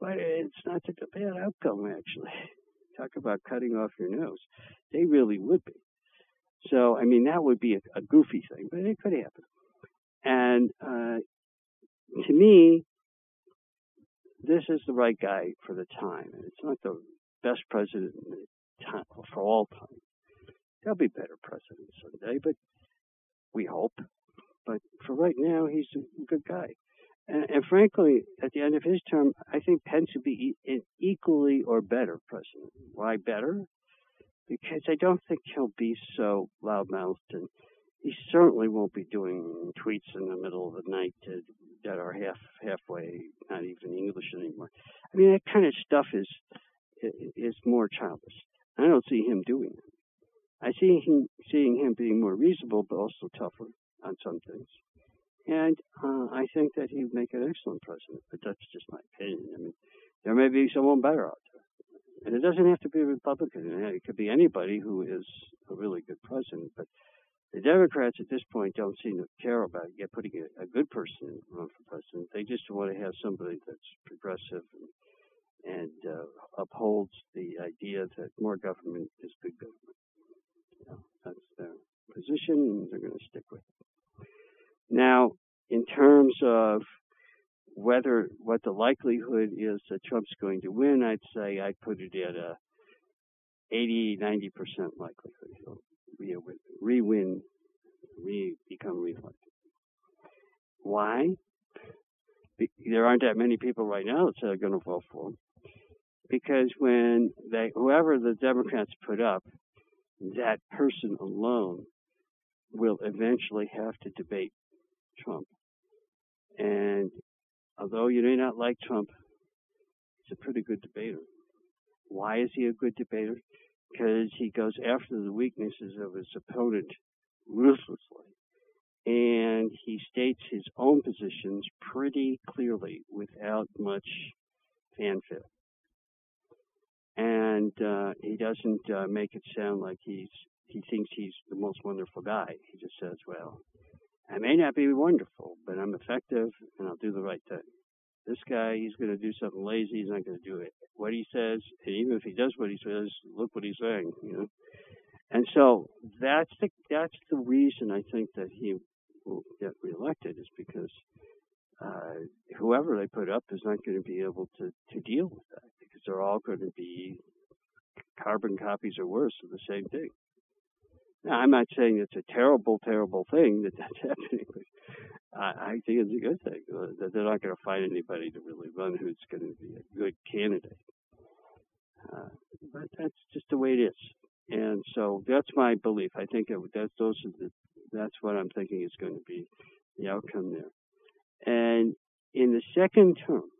But it's not such a bad outcome, actually. Talk about cutting off your nose. They really would be. So, I mean, that would be a, a goofy thing, but it could happen. And uh, to me, this is the right guy for the time. It's not the best president time, for all time. There'll be better presidents someday, but we hope. But for right now, he's a good guy. And, and, frankly, at the end of his term, I think Pence would be an equally or better president. Why better? Because I don't think he'll be so loudmouthed, and he certainly won't be doing tweets in the middle of the night to that are half halfway, not even English anymore. I mean, that kind of stuff is is more childish. I don't see him doing it. I see him seeing him being more reasonable, but also tougher on some things. And uh, I think that he'd make an excellent president, but that's just my opinion. I mean, there may be someone better out there. And it doesn't have to be a Republican. It could be anybody who is a really good president. But the Democrats at this point don't seem to care about get putting a, a good person in run for president. They just want to have somebody that's progressive and, and uh, upholds the idea that more government is good government. You that's their position, and they're going to stick with it. Now, in terms of whether what the likelihood is that Trump's going to win, I'd say I'd put it at a 80, 90% likelihood. He'll re-win, re become reelected. Why? There aren't that many people right now that are going to vote for him. Because when they, whoever the Democrats put up, that person alone will eventually have to debate Trump. And although you may not like Trump, he's a pretty good debater. Why is he a good debater? Because he goes after the weaknesses of his opponent ruthlessly. And he states his own positions pretty clearly without much fanfare. And uh, he doesn't uh, make it sound like he's he thinks he's the most wonderful guy. He just says, "Well, I may not be wonderful, but I'm effective, and I'll do the right thing." This guy, he's going to do something lazy. He's not going to do it. What he says, and even if he does what he says, look what he's saying. You know, and so that's the that's the reason I think that he will get reelected is because uh, whoever they put up is not going to be able to to deal with that because they're all going to be carbon copies or worse of the same thing. Now, I'm not saying it's a terrible, terrible thing that that's happening, I, think it's a good thing uh, that they're not going to find anybody to really run who's going to be a good candidate. Uh, but that's just the way it is. And so that's my belief. I think it, that's those are the, that's what I'm thinking is going to be the outcome there. And in the second term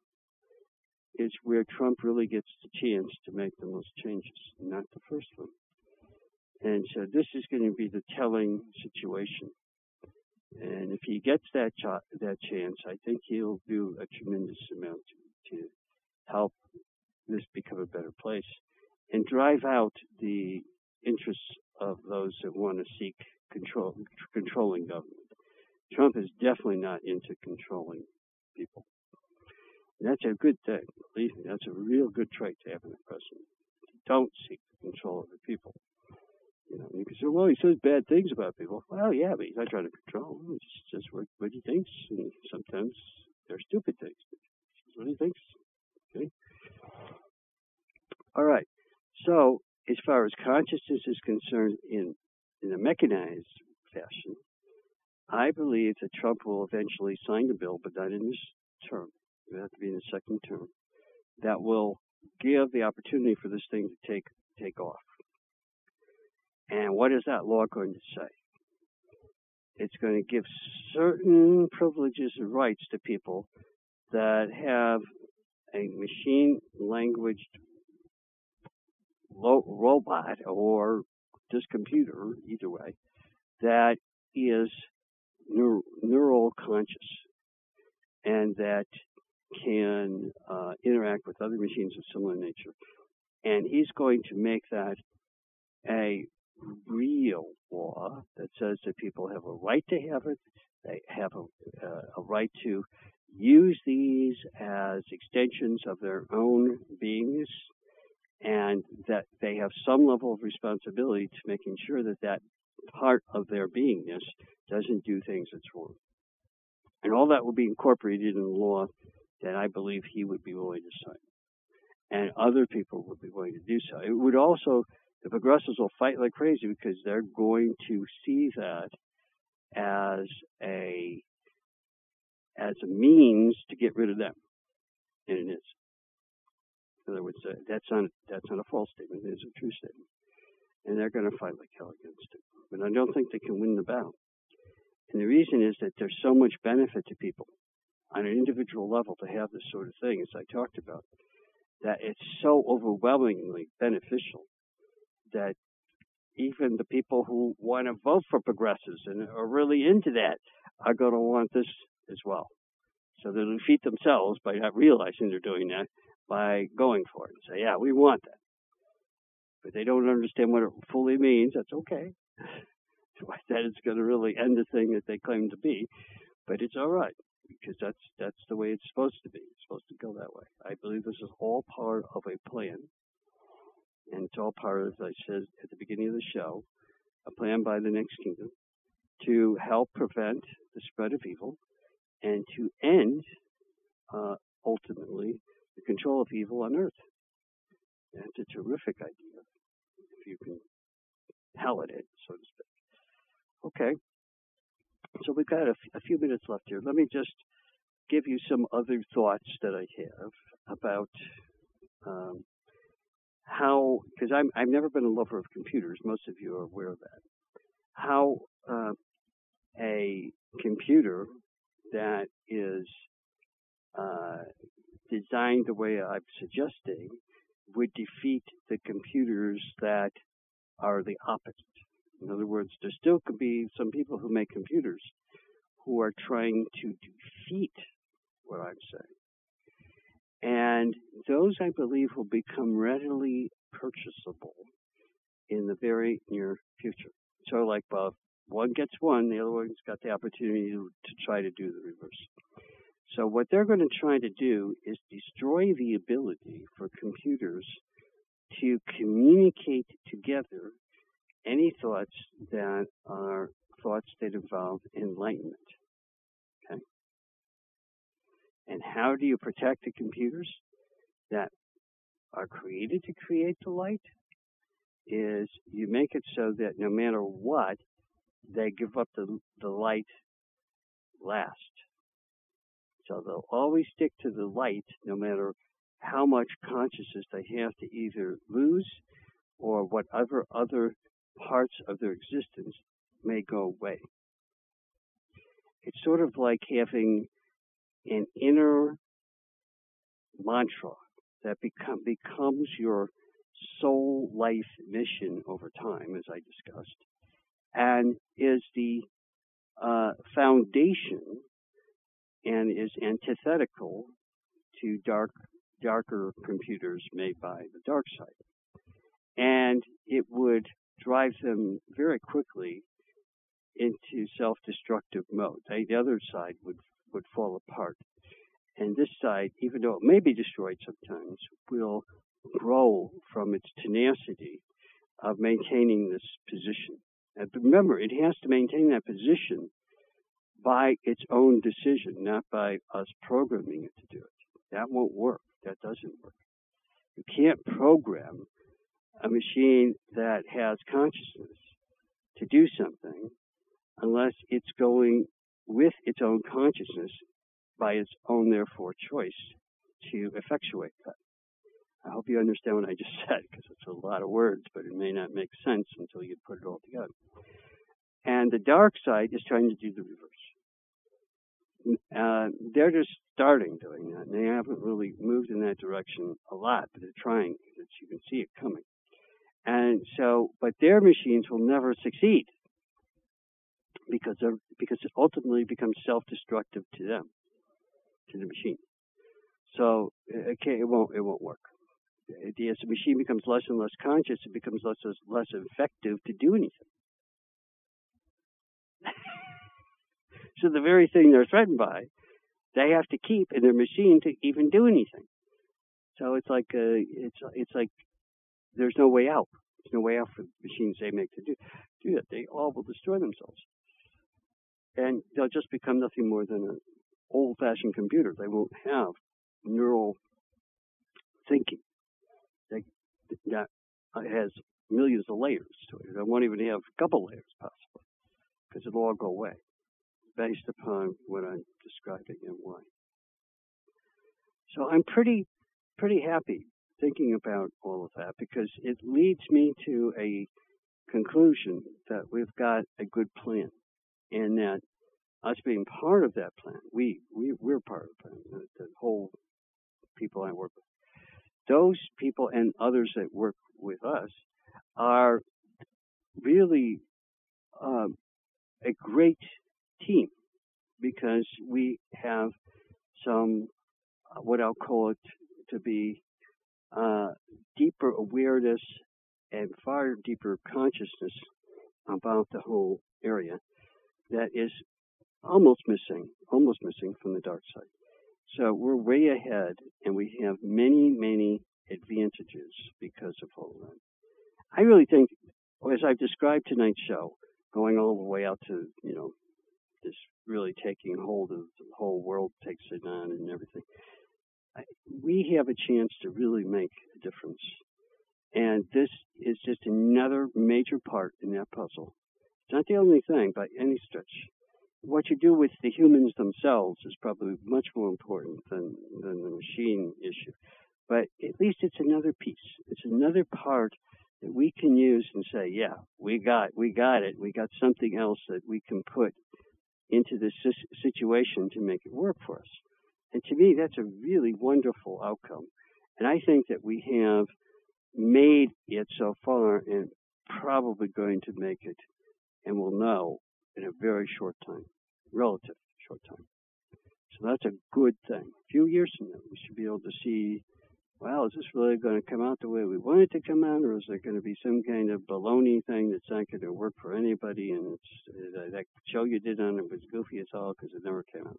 is where Trump really gets the chance to make the most changes, not the first one. And so this is going to be the telling situation. And if he gets that ch- that chance, I think he'll do a tremendous amount to, to help this become a better place and drive out the interests of those that want to seek control, controlling government. Trump is definitely not into controlling people. And that's a good thing. Believe me, that's a real good trait to have in a president. Don't seek the control of the people. You know, you can say, well, he says bad things about people. Well, yeah, but he's not trying to control them. It's just what, what he thinks. And sometimes they're stupid things. It's what he thinks. Okay? All right. So, as far as consciousness is concerned in, in a mechanized fashion, I believe that Trump will eventually sign the bill, but not in this term. It will have to be in the second term. That will give the opportunity for this thing to take take off. And what is that law going to say? It's going to give certain privileges and rights to people that have a machine language robot or this computer, either way, that is neur- neural conscious and that can uh, interact with other machines of similar nature. And he's going to make that a real law that says that people have a right to have it, they have a, uh, a right to use these as extensions of their own beingness, and that they have some level of responsibility to making sure that that part of their beingness doesn't do things that's wrong. And all that will be incorporated in the law that I believe he would be willing to sign. And other people would be willing to do so. It would also the progressives will fight like crazy because they're going to see that as a as a means to get rid of them, and it is. In other words, uh, that's not that's not a false statement; it is a true statement, and they're going to fight like hell against it. But I don't think they can win the battle, and the reason is that there's so much benefit to people on an individual level to have this sort of thing, as I talked about, that it's so overwhelmingly beneficial that even the people who want to vote for progressives and are really into that are going to want this as well. So they'll defeat themselves by not realizing they're doing that by going for it and say, yeah, we want that. But they don't understand what it fully means. That's okay. that it's going to really end the thing that they claim to be. But it's all right because that's that's the way it's supposed to be. It's supposed to go that way. I believe this is all part of a plan and it's all part as I said at the beginning of the show, a plan by the next kingdom to help prevent the spread of evil and to end, uh, ultimately, the control of evil on earth. That's a terrific idea, if you can palate it, so to speak. Okay, so we've got a, f- a few minutes left here. Let me just give you some other thoughts that I have about um, how, because I've never been a lover of computers. Most of you are aware of that. How uh, a computer that is uh, designed the way I'm suggesting would defeat the computers that are the opposite. In other words, there still could be some people who make computers who are trying to defeat what I'm saying. And those, I believe, will become readily purchasable in the very near future. So, like, Bob, one gets one, the other one's got the opportunity to, to try to do the reverse. So, what they're going to try to do is destroy the ability for computers to communicate together any thoughts that are thoughts that involve enlightenment. And how do you protect the computers that are created to create the light? Is you make it so that no matter what, they give up the, the light last. So they'll always stick to the light no matter how much consciousness they have to either lose or whatever other parts of their existence may go away. It's sort of like having an inner mantra that become, becomes your soul life mission over time, as I discussed, and is the uh, foundation and is antithetical to dark darker computers made by the dark side. And it would drive them very quickly into self-destructive mode. The other side would would fall apart. And this side, even though it may be destroyed sometimes, will grow from its tenacity of maintaining this position. And remember, it has to maintain that position by its own decision, not by us programming it to do it. That won't work. That doesn't work. You can't program a machine that has consciousness to do something unless it's going with its own consciousness by its own, therefore, choice to effectuate that. I hope you understand what I just said because it's a lot of words, but it may not make sense until you put it all together. And the dark side is trying to do the reverse. Uh, they're just starting doing that. And they haven't really moved in that direction a lot, but they're trying. You can see it coming. And so, but their machines will never succeed because of, because it ultimately becomes self-destructive to them, to the machine. So it won't it won't work. As the machine becomes less and less conscious, it becomes less less effective to do anything. so the very thing they're threatened by, they have to keep in their machine to even do anything. So it's like uh, it's it's like there's no way out. There's no way out for the machines they make to do do that. They all will destroy themselves and they'll just become nothing more than an old-fashioned computer. They won't have neural thinking that, that has millions of layers to it. They won't even have a couple layers possibly because it'll all go away based upon what I'm describing and why. So I'm pretty, pretty happy thinking about all of that because it leads me to a conclusion that we've got a good plan and that us being part of that plan, we, we, we're part of the plan, the, the whole people I work with. Those people and others that work with us are really um, a great team because we have some, uh, what I'll call it to be uh, deeper awareness and far deeper consciousness about the whole area that is almost missing, almost missing from the dark side. So we're way ahead, and we have many, many advantages because of that. I really think, as I've described tonight's show, going all the way out to you know this really taking hold of the whole world takes it on and everything. I, we have a chance to really make a difference, and this is just another major part in that puzzle. It's not the only thing by any stretch. What you do with the humans themselves is probably much more important than, than the machine issue. But at least it's another piece. It's another part that we can use and say, yeah, we got, we got it. We got something else that we can put into this situation to make it work for us. And to me, that's a really wonderful outcome. And I think that we have made it so far and probably going to make it and will know in a very short time, relative short time. So that's a good thing. A few years from now, we should be able to see, well, is this really going to come out the way we want it to come out, or is there going to be some kind of baloney thing that's not going to work for anybody? And it's uh, that show you did on it was goofy as all because it never came out.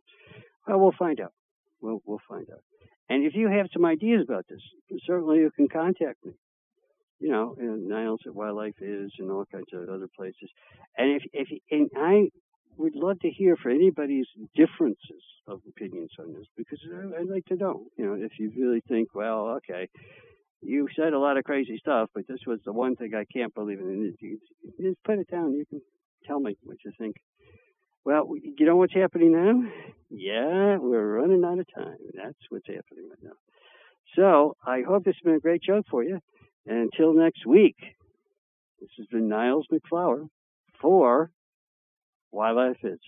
Well, we'll find out. We'll we'll find out. And if you have some ideas about this, certainly you can contact me you know, and Niles at Why Life Is, and all kinds of other places. And if if and I would love to hear for anybody's differences of opinions on this because I'd like to know, you know, if you really think, well, okay, you said a lot of crazy stuff, but this was the one thing I can't believe in. You just put it down. You can tell me what you think. Well, you know what's happening now? Yeah, we're running out of time. That's what's happening right now. So I hope this has been a great show for you. And until next week, this has been Niles MacFlouer for Why Life Is.